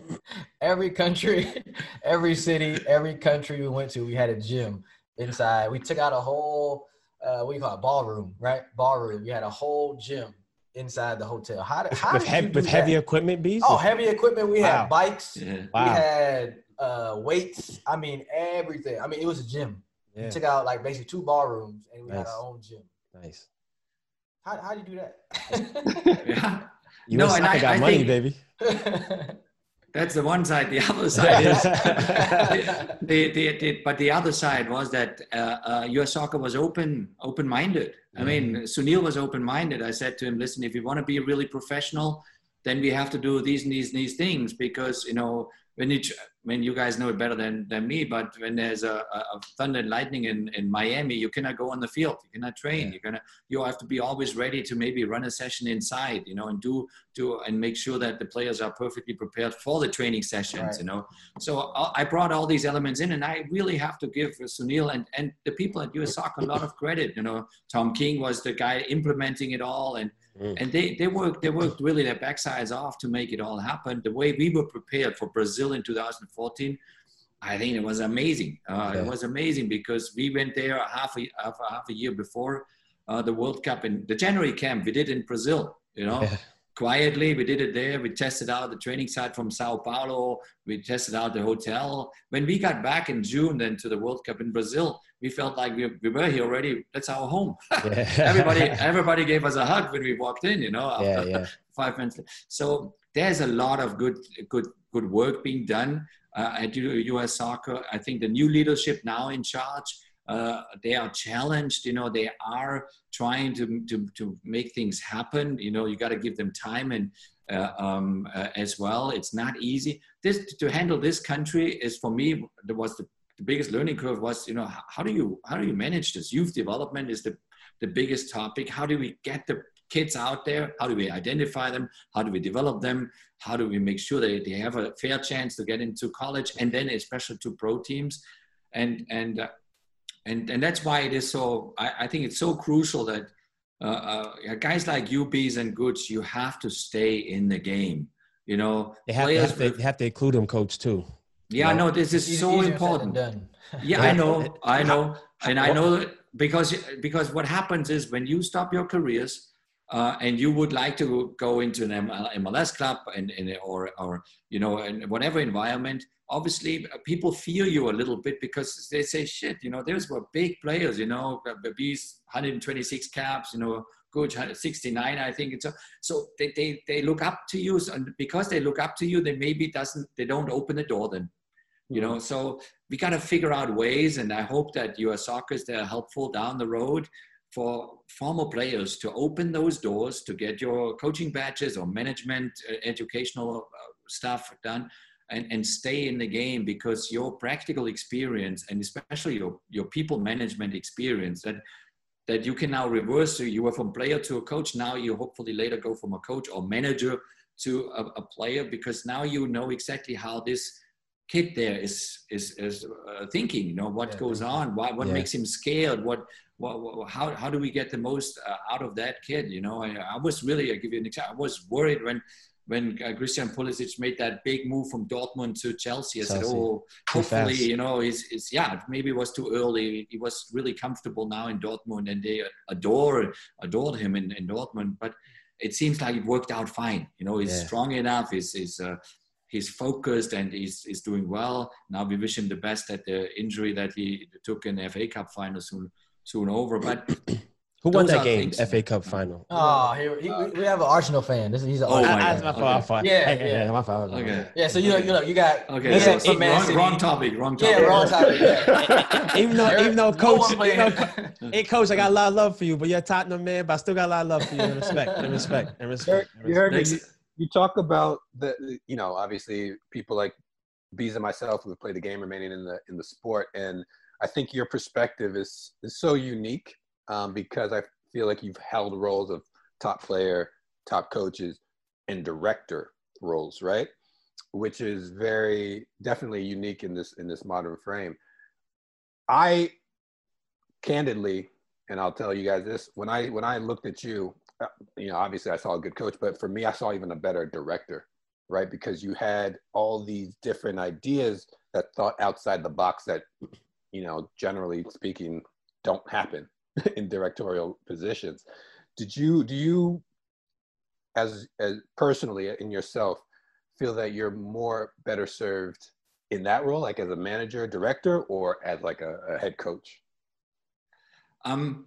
every country, every city, every country we went to, we had a gym inside. We took out a whole uh, what do you call it, ballroom, right? Ballroom. We had a whole gym inside the hotel. How did how with, did heavy, you do with heavy equipment, bees. Oh, heavy equipment. We Wow. had bikes. Yeah. We had uh, weights. I mean, everything. I mean, it was a gym. Yeah. We took out like basically two ballrooms, and we had Nice. our own gym. Nice. How how do you do that? Yeah. You No, no, and I- got I money, think- baby. That's the one side. The other side is the, the, the, but the other side was that uh, uh, US soccer was open open minded. I mean, Sunil was open minded. I said to him, "Listen, if you want to be really professional, then we have to do these and these and these things because you know when you ch- mean, you guys know it better than, than me, but when there's a, a, thunder and lightning in, in Miami, you cannot go on the field. You cannot train. You're gonna you have to be always ready to maybe run a session inside, you know, and do do and make sure that the players are perfectly prepared for the training sessions, Right. you know. So I I brought all these elements in, and I really have to give Sunil and, and the people at US Soccer a lot of credit. You know, Tom King was the guy implementing it all, and Mm. and they they worked they worked really their backsides off to make it all happen. The way we were prepared for Brazil in 2014, I think it was amazing. Uh, Yeah. It was amazing because we went there half a half, a- half a year before uh, the World Cup in the January camp. We did in Brazil. You know, Yeah. quietly. We did it there. We tested out the training site from Sao Paulo. We tested out the hotel. When we got back in June, then to the World Cup in Brazil, we felt like we, we were here already. That's our home. Yeah. everybody, everybody gave us a hug when we walked in. You know, after five minutes. So there's a lot of good, good, good work being done uh, at U.S. Soccer. I think the new leadership now in charge. Uh, they are challenged. You know, they are trying to to to make things happen. You know, you got to give them time and uh, um, uh, as well. It's not easy. This to handle this country is for me. There was the, the biggest learning curve was you know how, how do you how do you manage this youth development is the the biggest topic. How do we get the kids out there? How do we identify them? How do we develop them? How do we make sure that they have a fair chance to get into college and then especially to pro teams? And and uh, and and that's why it is so. I, I think it's so crucial that uh, uh, guys like you, Bees and Gooch, you have to stay in the game. You know, They have, they players have, to, they have to include them, coach, too. yeah, no, this is Easy- so easier said than important. done. Yeah, Yeah. I know, I know, and I know that because because what happens is when you stop your careers uh, and you would like to go into an MLS club and, and or or you know in whatever environment, obviously uh, people fear you a little bit because they say shit, you know, those were big players, you know, Bees 126 caps, you know. Gooch, 69, I think it's a, so they, they, they look up to you, and because they look up to you, they maybe doesn't they don't open the door then, you know. So we got to figure out ways, and I hope that US Soccer is there helpful down the road for former players to open those doors to get your coaching badges or management, uh, educational uh, stuff done. And, and stay in the game because your practical experience and especially your, your people management experience that that you can now reverse. So you were from player to a coach. Now you hopefully later go from a coach or manager to a, a player because now you know exactly how this kid there is is, is uh, thinking. You know what Yeah, goes on, why, what Yeah. makes him scared, what. What, what, how, how do we get the most uh, out of that kid? You know, I, I was really, I give you an example. I was worried when when uh, Christian Pulisic made that big move from Dortmund to Chelsea. I said, oh, hopefully, you know, he's, he's, yeah, maybe it was too early. He was really comfortable now in Dortmund and they adore, adored him in, in Dortmund. But it seems like it worked out fine. You know, he's Yeah. strong enough. He's, he's, uh, he's focused and he's, he's doing well. Now we wish him the best at the injury that he took in the FA Cup final soon, soon over. But Who won that game, things. FA Cup final? Oh, he, he, we have an Arsenal fan. This, is he's an Oh Arsenal my fan. that's my God. fault. Okay. fault. Yeah, Hey, hey, yeah. my fault. okay. Yeah, so you know, you know, you got Okay, you so got some wrong, wrong topic, wrong topic. Yeah, wrong topic. Yeah. even though, even though coach, one you playing- know, hey coach, I got a lot of love for you, but you're a Tottenham man, but I still got a lot of love for you. And respect, and respect, and respect. and You heard me. Next- You, talk about the, you know, obviously people like Bees and myself who have played the game remaining in the in the sport, and I think your perspective is is so unique um, because I feel like you've held roles of top player, top coaches, and director roles, right? Which is very definitely unique in this in this modern frame. I candidly, and I'll tell you guys this: when I when I looked at you, you know, obviously I saw a good coach, but for me, I saw even a better director, right? Because you had all these different ideas that thought outside the box that, you know, generally speaking, don't happen, in directorial positions. Did you do you as as personally in yourself feel that you're more better served in that role, like as a manager, director, or as like a, a head coach? Um,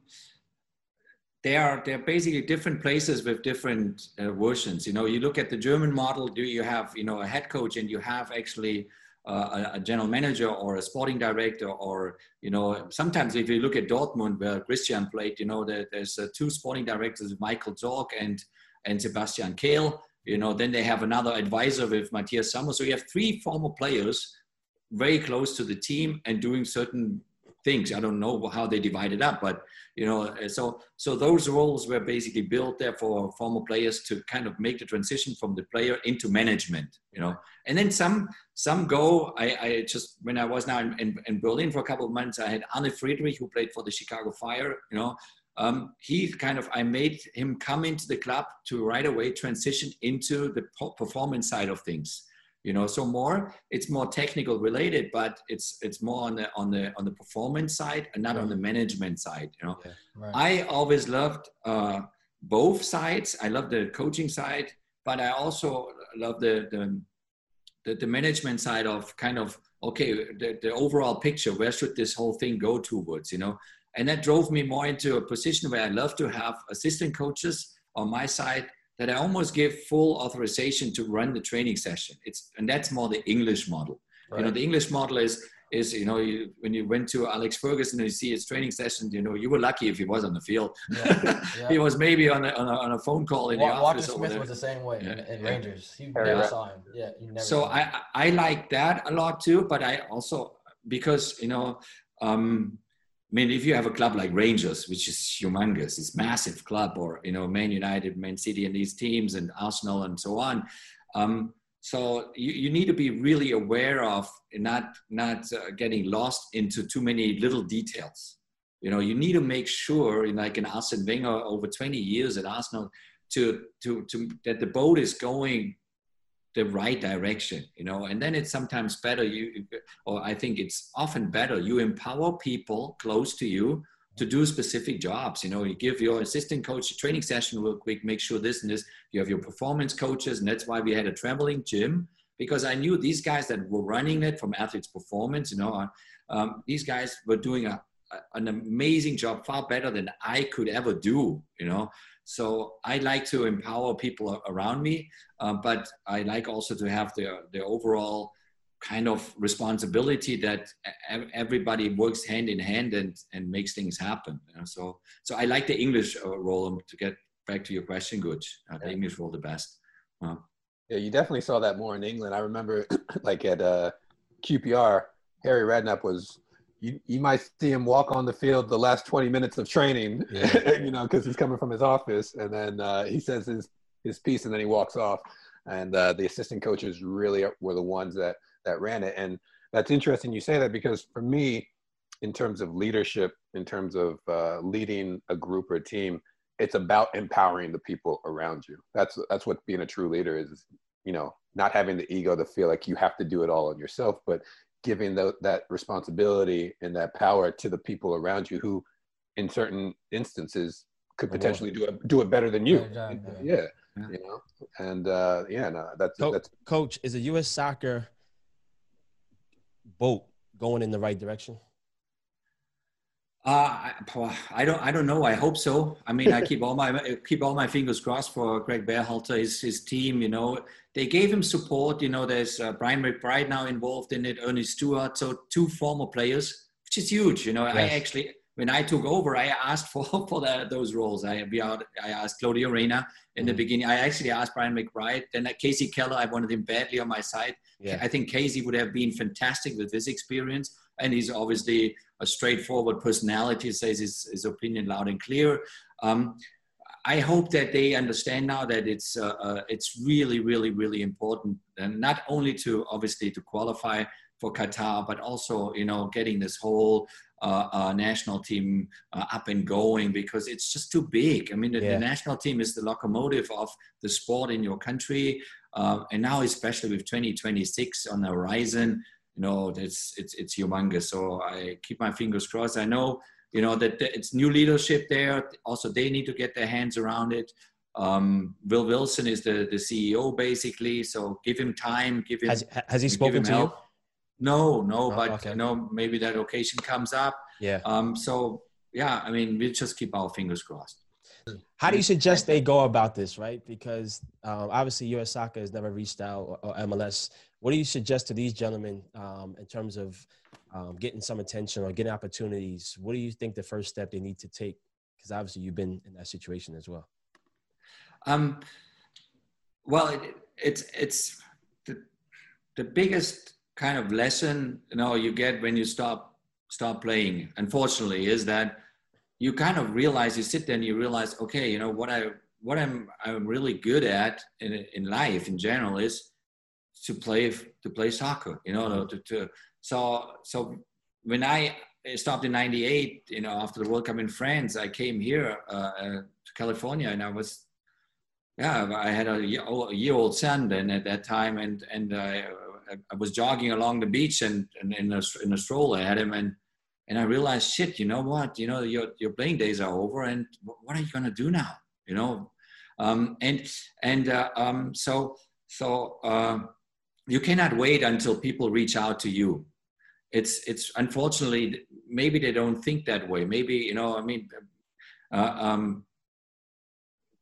they are they're basically different places with different uh, versions. You know, you look at the German model. Do you have you know a head coach and you have actually uh, a, general manager or a sporting director or you know sometimes if you look at Dortmund where Christian played, you know there, there's uh, two sporting directors, Michael Zorc and and Sebastian Kehl. You know, then they have another advisor with Matthias Sammer. So you have three former players very close to the team and doing certain things. I don't know how they divide it up, but you know, so so those roles were basically built there for former players to kind of make the transition from the player into management. You know, and then some some go. I, I just when I was now in, in, in Berlin for a couple of months, I had Arne Friedrich who played for the Chicago Fire. You know, um, he kind of I made him come into the club to right away transition into the performance side of things. You know, so more it's more technical related, but it's it's more on the on the on the performance side and not right. on the management side. You know, yeah, right. I always loved uh, both sides. I love the coaching side, but I also love the the the, the management side of kind of okay the, the overall picture where should this whole thing go towards you know and that drove me more into a position where I love to have assistant coaches on my side that I almost give full authorization to run the training session. It's and that's more the English model. Right. You know, the English model is is you know you, when you went to Alex Ferguson and you see his training sessions, you know you were lucky if he was on the field. Yeah. Yeah. he was maybe on a, on a, on a phone call in Walter the office. Walter Smith was the same way yeah. in, in Rangers. You never saw him. Yeah, you never. So I I like that a lot too, but I also because you know. Um, I mean, if you have a club like Rangers, which is humongous, it's massive club, or you know, Man United, Man City, and these teams, and Arsenal, and so on. Um, so you, you need to be really aware of not not uh, getting lost into too many little details. You know, you need to make sure, like an Arsene Wenger over 20 years at Arsenal, to to to that the boat is going the right direction you know and then it's sometimes better you or i think it's often better you empower people close to you to do specific jobs. You know you give your assistant coach a training session real quick make sure this and this. You have your performance coaches and that's why we had a traveling gym because i knew these guys that were running it from athletes performance you know um, these guys were doing a, an amazing job far better than i could ever do you know so I like to empower people around me, uh, but I like also to have the, the overall kind of responsibility that everybody works hand in hand and, and makes things happen. You know? So, so I like the English uh, role um, to get back to your question, Gooch. Uh, the English role the best. Uh, yeah, you definitely saw that more in England. I remember like at uh, QPR, Harry Redknapp was you, you might see him walk on the field the last 20 minutes of training, yeah. you know, because he's coming from his office. And then uh, he says his, his piece and then he walks off. And uh, the assistant coaches really were the ones that, that ran it. And that's interesting you say that because for me, in terms of leadership, in terms of uh, leading a group or a team, it's about empowering the people around you. That's, that's what being a true leader is, you know, not having the ego to feel like you have to do it all on yourself, but giving the, that responsibility and that power to the people around you who in certain instances could potentially do it do it better than you. Yeah, yeah, yeah. you know? And uh yeah no that's Co- that's coach is a us soccer boat going in the right direction uh, I don't. I don't know. I hope so. I mean, I keep all my keep all my fingers crossed for Greg Berhalter, his his team. You know, they gave him support. You know, there's uh, Brian McBride now involved in it, Ernie Stewart, so two former players, which is huge. You know, yes. I actually when I took over, I asked for for the, those roles. I we I asked Claudio Reyna in the mm-hmm. beginning. I actually asked Brian McBride. Then Kasey Keller, I wanted him badly on my side. Yeah. I think Kasey would have been fantastic with his experience, and he's obviously a straightforward personality, says his, his opinion loud and clear. Um, I hope that they understand now that it's uh, uh, it's really really really important, and not only to obviously to qualify for Qatar, but also you know getting this whole uh, uh, national team uh, up and going because it's just too big. I mean, the, yeah. the, national team is the locomotive of the sport in your country, uh, and now especially with 2026 on the horizon, you know, it's it's it's humongous. So I keep my fingers crossed. I know you know that it's new leadership there. Also, they need to get their hands around it. Um, Will Wilson is the the CEO basically, so give him time. Give him Has, has he spoken to you? No, no, Oh, but okay. you know maybe that occasion comes up. Yeah. Um, so yeah, I mean we just keep our fingers crossed. How do you suggest they go about this, right? Because um, obviously U.S. Soccer has never reached out or, or MLS. What do you suggest to these gentlemen um, in terms of um, getting some attention or getting opportunities? What do you think the first step they need to take? Because obviously you've been in that situation as well. Um, well, it, it's it's the the biggest kind of lesson you know you get when you stop stop playing. Unfortunately, is that you kind of realize you sit there and you realize, okay, you know what I what I'm I'm really good at in in life in general is to play to play soccer. You know, to, to so so when I stopped in '98, you know, after the World Cup in France, I came here uh, uh, to California, and I was yeah, I had a year, a year old son then at that time, and and I, I was jogging along the beach, and, and in a in a stroller I had him, and and I realized, shit, you know what, you know your your playing days are over, and what are you gonna do now, you know, um, and and uh, um, so so uh, you cannot wait until people reach out to you. It's it's unfortunately maybe they don't think that way. Maybe you know, I mean. Uh, um,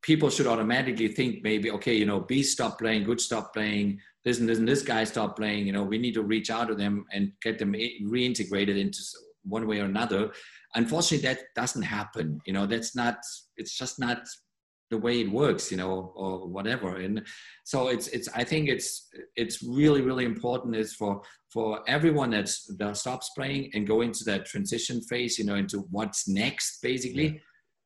people should automatically think maybe okay you know b stop playing good stop playing this and this and this guy stop playing you know we need to reach out to them and get them reintegrated into one way or another unfortunately that doesn't happen you know that's not it's just not the way it works you know or whatever. And so it's it's i think it's it's really really important is for for everyone that's that stops playing and go into that transition phase you know into what's next basically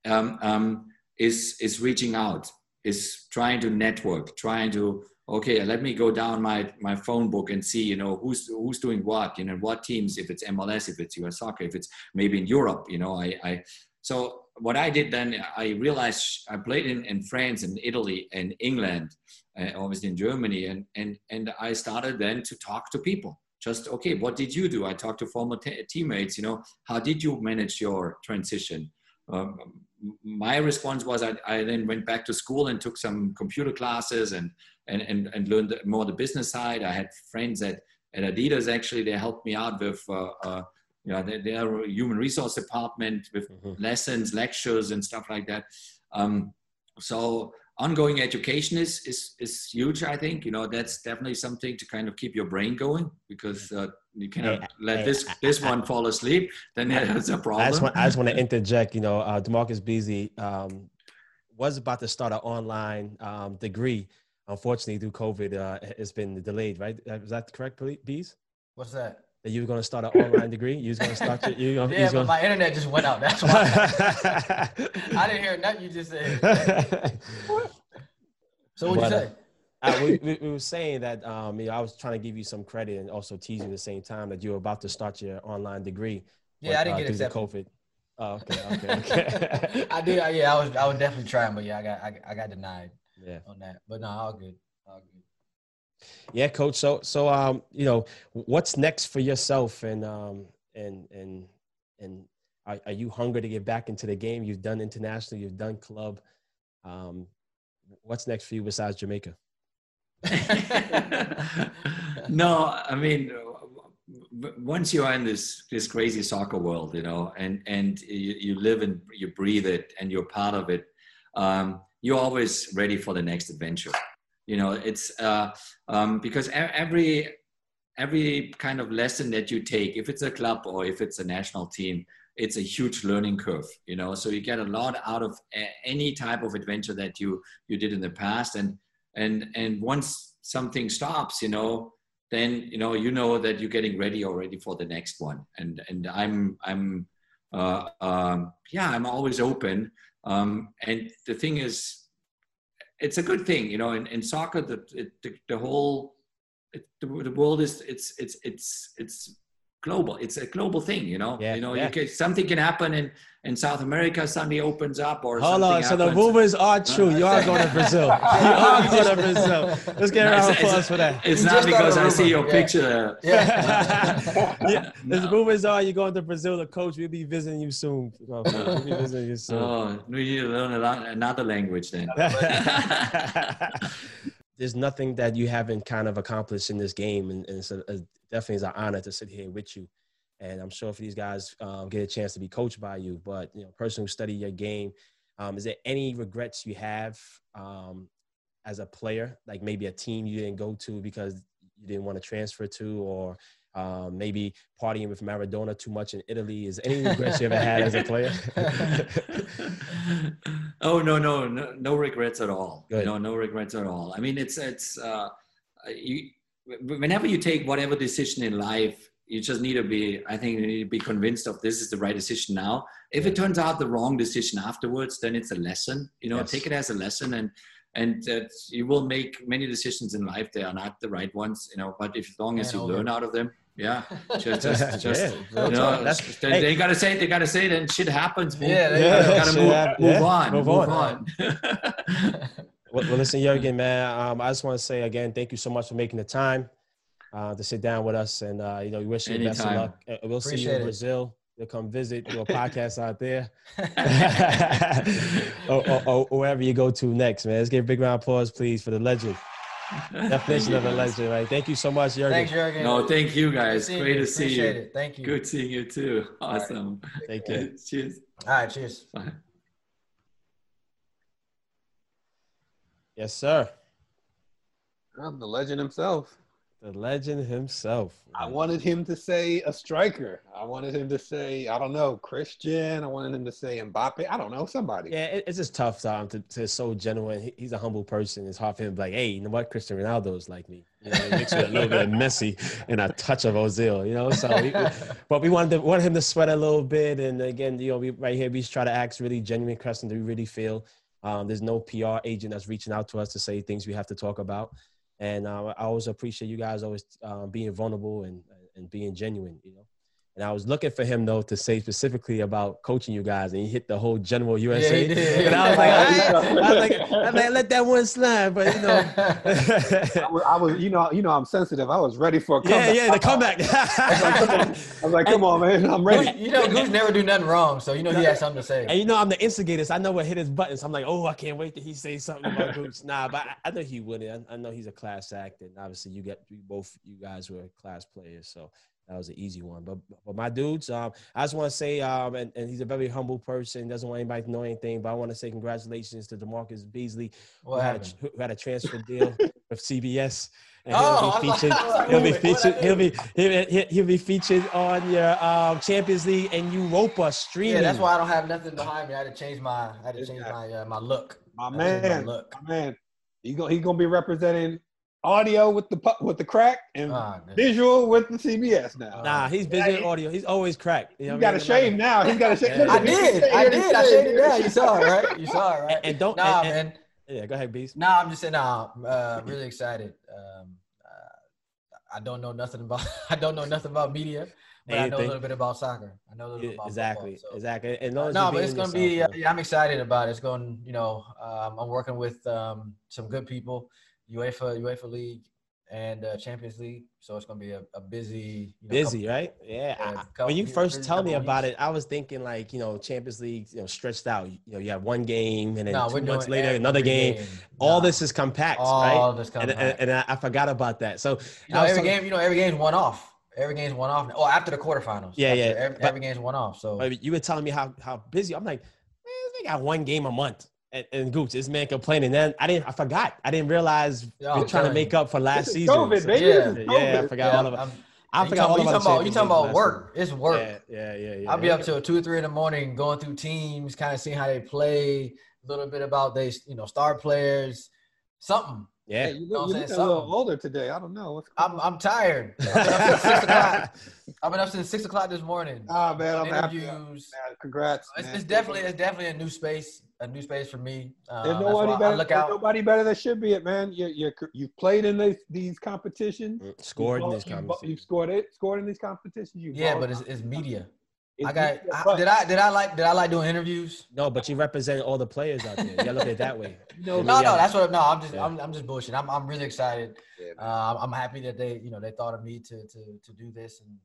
um, um, is is reaching out is trying to network trying to okay let me go down my my phone book and see you know who's who's doing what you know what teams if it's mls if it's us soccer if it's maybe in europe you know i i so what i did then i realized i played in, in france and italy and england uh, obviously in germany and and and i started then to talk to people. Just okay what did you do? I talked to former te- teammates you know how did you manage your transition? Um, my response was I, I then went back to school and took some computer classes and, and, and, and learned more the business side. I had friends at, at Adidas actually, they helped me out with, uh, uh, you know, their, their human resource department with Mhm. lessons, lectures and stuff like that. Um, so ongoing education is, is, is huge. I think, you know, that's definitely something to kind of keep your brain going because uh, you cannot Hey, let hey, this, I- this I- one fall asleep. Then there's a problem. I just want, I just want to interject. You know, uh, DaMarcus Beasley um, was about to start an online um, degree. Unfortunately, through COVID, uh, it's been delayed. Right? Uh, Is that correct, Bees? What's that? That you were going to start an online degree? You was going to start your, you gonna, Yeah, but gonna- my internet just went out. That's why. I didn't hear nothing you just said. So what'd you uh, say? Uh, we, we, we were saying that um, you know, I was trying to give you some credit and also tease you at the same time that you were about to start your online degree. Yeah, I didn't uh, get accepted. COVID. Oh, okay, okay, okay. I did. Yeah, I was. I was definitely trying, but yeah, I got. I, I got denied yeah, on that. But no, all good. All good. Yeah, coach. So, so um, you know, what's next for yourself, and um, and and and are, are you hungry to get back into the game? You've done international, you've done club. Um, what's next for you besides Jamaica? no, I mean, once you are in this this crazy soccer world, you know, and and you, you live and you breathe it, and you're part of it, um, you're always ready for the next adventure. You know, it's uh, um, because every every kind of lesson that you take, if it's a club or if it's a national team, it's a huge learning curve. You know, so you get a lot out of any type of adventure that you you did in the past, and and and once something stops, you know, then you know you know that you're getting ready already for the next one. And and I'm I'm uh, um, yeah, I'm always open. Um, and the thing is, it's a good thing, you know. In, in soccer, the, it, the the whole it, the, the world is it's it's it's it's global. It's a global thing, you know. Yeah, you know, yeah. you can, something can happen in in South America. Suddenly opens up, or Hold something on. So the happens. rumors are uh, true. You are going to Brazil. You are going to Brazil. Let's get a No, round of applause for that. It's not because I see your yeah. picture. there. Yeah. yeah, the No. rumors are you're going to Brazil. The coach We'll be visiting you soon. Well, We'll be visiting you soon. Oh, we need to learn a lot, another language then. There's nothing that you haven't kind of accomplished in this game, and, and it's a, a- definitely is an honor to sit here with you. And I'm sure if these guys um, get a chance to be coached by you, but you know, person who study your game, um, is there any regrets you have um, as a player, like maybe a team you didn't go to because you didn't want to transfer to, or um, maybe partying with Maradona too much in Italy? Is there any regrets you ever had as a player? oh no, no, no, no regrets at all. Good. No, no regrets at all. I mean, it's it's uh, you. Whenever you take whatever decision in life, you just need to be. I think you need to be convinced of this is the right decision now. If it turns out the wrong decision afterwards, then it's a lesson. You know, Yes. take it as a lesson and. And that you will make many decisions in life; they are not the right ones, you know. But if, as long as Man, you learn out of them, yeah, just, just, just Yeah, you know, that's- they, hey. they gotta say it. They gotta say it, and shit happens. Move, Yeah, they Yeah, gotta- gotta move, move yeah, on, move move, on. on. Well, well, listen, Jürgen, man, um, I just want to say again, thank you so much for making the time uh, to sit down with us, and uh, you know, we wish you the best of luck. We'll see you in it. Brazil. You'll come visit, do a podcast out there, or, or, or wherever you go to next, man. Let's give a big round of applause, please, for the legend. Definition of a legend, right? Thank you so much, Jürgen. Thanks, Jürgen. no, thank you guys. Seeing Great you. to see Appreciate you. It. Thank you. Good seeing you too. right. Awesome. Take care. Cheers. All right, cheers. Bye. Yes, sir. I'm the legend himself. The legend himself. I wanted him to say a striker. I wanted him to say, I don't know, Christian. I wanted him to say Mbappe. I don't know, somebody. Yeah, it, it's just tough to, to so genuine. He, he's a humble person. It's hard for him to be like, hey, you know what? Cristiano is like me. You know, mixed with a little bit of Messi and a touch of Ozil, you know? So, we, but we wanted, to, wanted him to sweat a little bit. And again, you know, we, right here, we just try to ask really genuine questions that we really feel. Um, there's no PR agent that's reaching out to us to say things we have to talk about. And uh, I always appreciate you guys always um, being vulnerable and, and being genuine, you know? And I was looking for him though to say specifically about coaching you guys, and he hit the whole general USA. he did. And I was like, oh, I, I was like, I was like, let that one slide, but you know, I was, I was, you know, you know, I'm sensitive. I was ready for a yeah, comeback. yeah, the comeback. I was like, come on, man, I'm ready. you know, Goose never do nothing wrong, so you know he has something to say. and you know, I'm the instigator, so I know what hit his buttons. I'm like, oh, I can't wait till he say something about Gooch. Nah, but I, I know he wouldn't. I, I know he's a class act, and obviously you get you both you guys were class players, so that was an easy one. But but my dudes, um, I just want to say, um, and, and he's a very humble person, doesn't want anybody to know anything, but I want to say congratulations to DaMarcus Beasley, who What had, a, who had a transfer deal with CBS. And Oh, he'll be featured. like, he'll be featured. He'll be he'll, he'll, he'll be featured on your um, Champions League and Europa streaming. Yeah, that's why I don't have nothing behind me. I had to change my, I had to change my, uh, my look. My I changed my man, look. my man, he gonna he gonna be representing audio with the with the crack and Ah, visual with the CBS now. Nah, he's busy with audio. He's always cracked. You know he got a mean? shave now. He's got a shave. Yeah. I did, I did, I shaved it down. You saw it, right? You saw it, right? And, and don't. Nah, and- and- man. yeah, go ahead, Beast. Nah, I'm just saying. Nah, I'm uh, really excited. Um, uh, I don't know nothing about. I don't know nothing about media, but I know a little bit about soccer. I know a little Yeah, bit about exactly, football, so. exactly. And Uh, no, but it's gonna be. Uh, yeah, I'm excited about it. It's going. You know, um, I'm working with um, some good people, UEFA, UEFA League, and uh, Champions League. So it's gonna be a, a busy. You know, busy, right? Yeah. Couple- when you first tell me about weeks. it, I was thinking like you know Champions League, you know, stretched out. You know, you have one game, and then No, two months later another game. All Nah, this is compact, all right? of this And, compact. and, and I, I forgot about that. So You know, every talking- game. You know, every game's one off. Every game's one off. Oh, after the quarterfinals. Yeah, After- yeah, Every, but- every game's one off. So you were telling me how how busy. I'm like, man, they got one game a month. And, and Gooch, this man complaining. Then I didn't. I forgot. I didn't realize Yeah, we're I'm trying to make up for last This is season. COVID, So- baby. Yeah. This is Yeah, I forgot yeah, all of I'm- I you forgot talking, all you about. talking about you talking about League work. It's work. Yeah, yeah, yeah. yeah. I'll be up till two or three in the morning going through teams, kind of seeing how they play, a little bit about they, you know, star players, something. Yeah. Hey, you know look, what you I'm look a little older today. I don't know. What's I'm I'm tired. I've been up since six o'clock. I've been up since six o'clock this morning. Ah, man, I'm happy. Interviews. Man, congrats. It's, man. it's definitely it's definitely a new space. A new space for me. Um, There's nobody better. look there's out. nobody better that should be it, man. You you you've played in these these competitions. Mm, Scored in You've this ball- you've, you've scored it. Scored in these competitions. You Yeah, but it's, it's media. I got. I, did I did I like did I like doing interviews? No, but you represent all the players out there. You gotta look at it that way. you know, No, no, that's what. No, I'm just Yeah. I'm, I'm just bullshit. I'm I'm really excited. Yeah, man. Uh, I'm happy that they you know they thought of me to to to do this and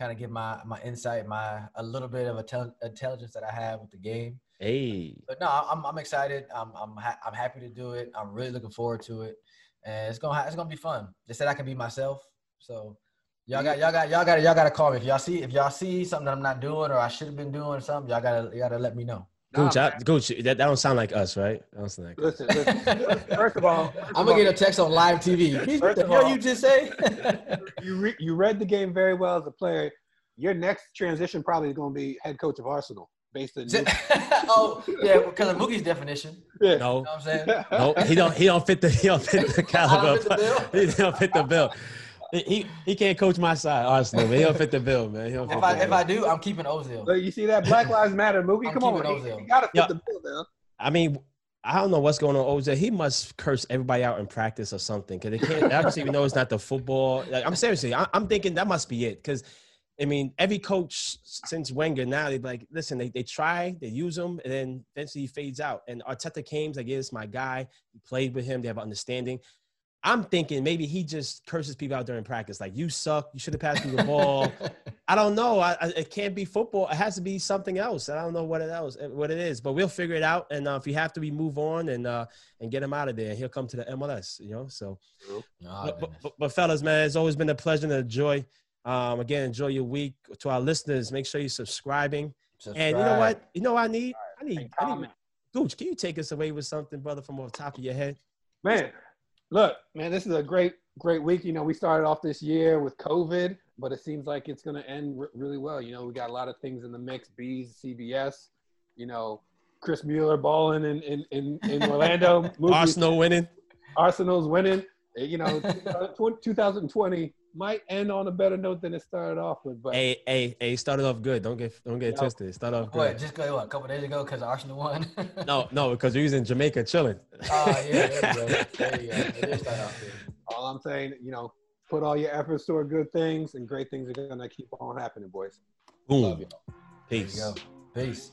kind of give my my insight, my a little bit of intel- intelligence that I have with the game. Hey, But no, I'm I'm excited. I'm I'm ha- I'm happy to do it. I'm really looking forward to it, and it's gonna ha- it's gonna be fun. They said I can be myself, so y'all got y'all got y'all got y'all got to call me if y'all see if y'all see something that I'm not doing or I should have been doing something. Y'all gotta y'all gotta let me know. Nah, Gooch, I. Gooch, that, that don't sound like us, right? That don't sound like us. Listen, listen. First of all, first I'm gonna all, get a text on live TV. What the hell all- you just say? you re- you read the game very well as a player. Your next transition probably is going to be head coach of Arsenal, based on oh yeah, because of Mookie's definition. yeah. You No, know what I'm saying? no, he don't. He don't fit the. He don't fit the caliber. fit the he don't fit the bill. He, he he can't coach my side, honestly. Man. He don't fit the bill, man. He don't fit If the I bill. if I do, I'm keeping Ozil. But you see that Black Lives Matter movie? I'm Come on, he, Ozil. he got to fit Yeah. the bill now. I mean, I don't know what's going on. Ozil, he must curse everybody out in practice or something because they can't. They obviously even know it's not the football. Like, I'm seriously, I, I'm thinking that must be it. Because I mean, every coach since Wenger now they be like, listen, they, they try, they use him, and then eventually he fades out. And Arteta came like, yeah, it's my guy. He played with him. They have understanding. I'm thinking maybe he just curses people out during practice, like you suck. You should have passed me the ball. I don't know. I, I, it can't be football. It has to be something else. I don't know what it else, what it is, but we'll figure it out. And uh, if we have to, we move on and uh, and get him out of there. He'll come to the MLS. You know. So, Oh, but, but, but, but fellas, man, it's always been a pleasure and a joy. Um, again, enjoy your week. To our listeners, make sure you're subscribing. And you know what? You know what I need? I need. I need. Gooch, can you take us away with something, brother, from off the top of your head? Man, look, man, this is a great, great week. You know, we started off this year with COVID, but it seems like it's going to end r- really well. You know, we got a lot of things in the mix. Bees, CBS, you know, Chris Mueller balling in in in, in Orlando. Arsenal winning. Arsenal's winning. You know, 2020 might end on a better note than it started off with. But Hey, hey, hey! Started off good. Don't get don't get Yeah. twisted. Start off What? good. Just go what? A couple days ago because Arsenal won. No, no, because we was in Jamaica chilling. Oh yeah, there you go. There you go. It start off good. all I'm saying, you know, put all your efforts toward good things, and great things are going to keep on happening, boys. Love Boom. you. There you Peace. go. Peace.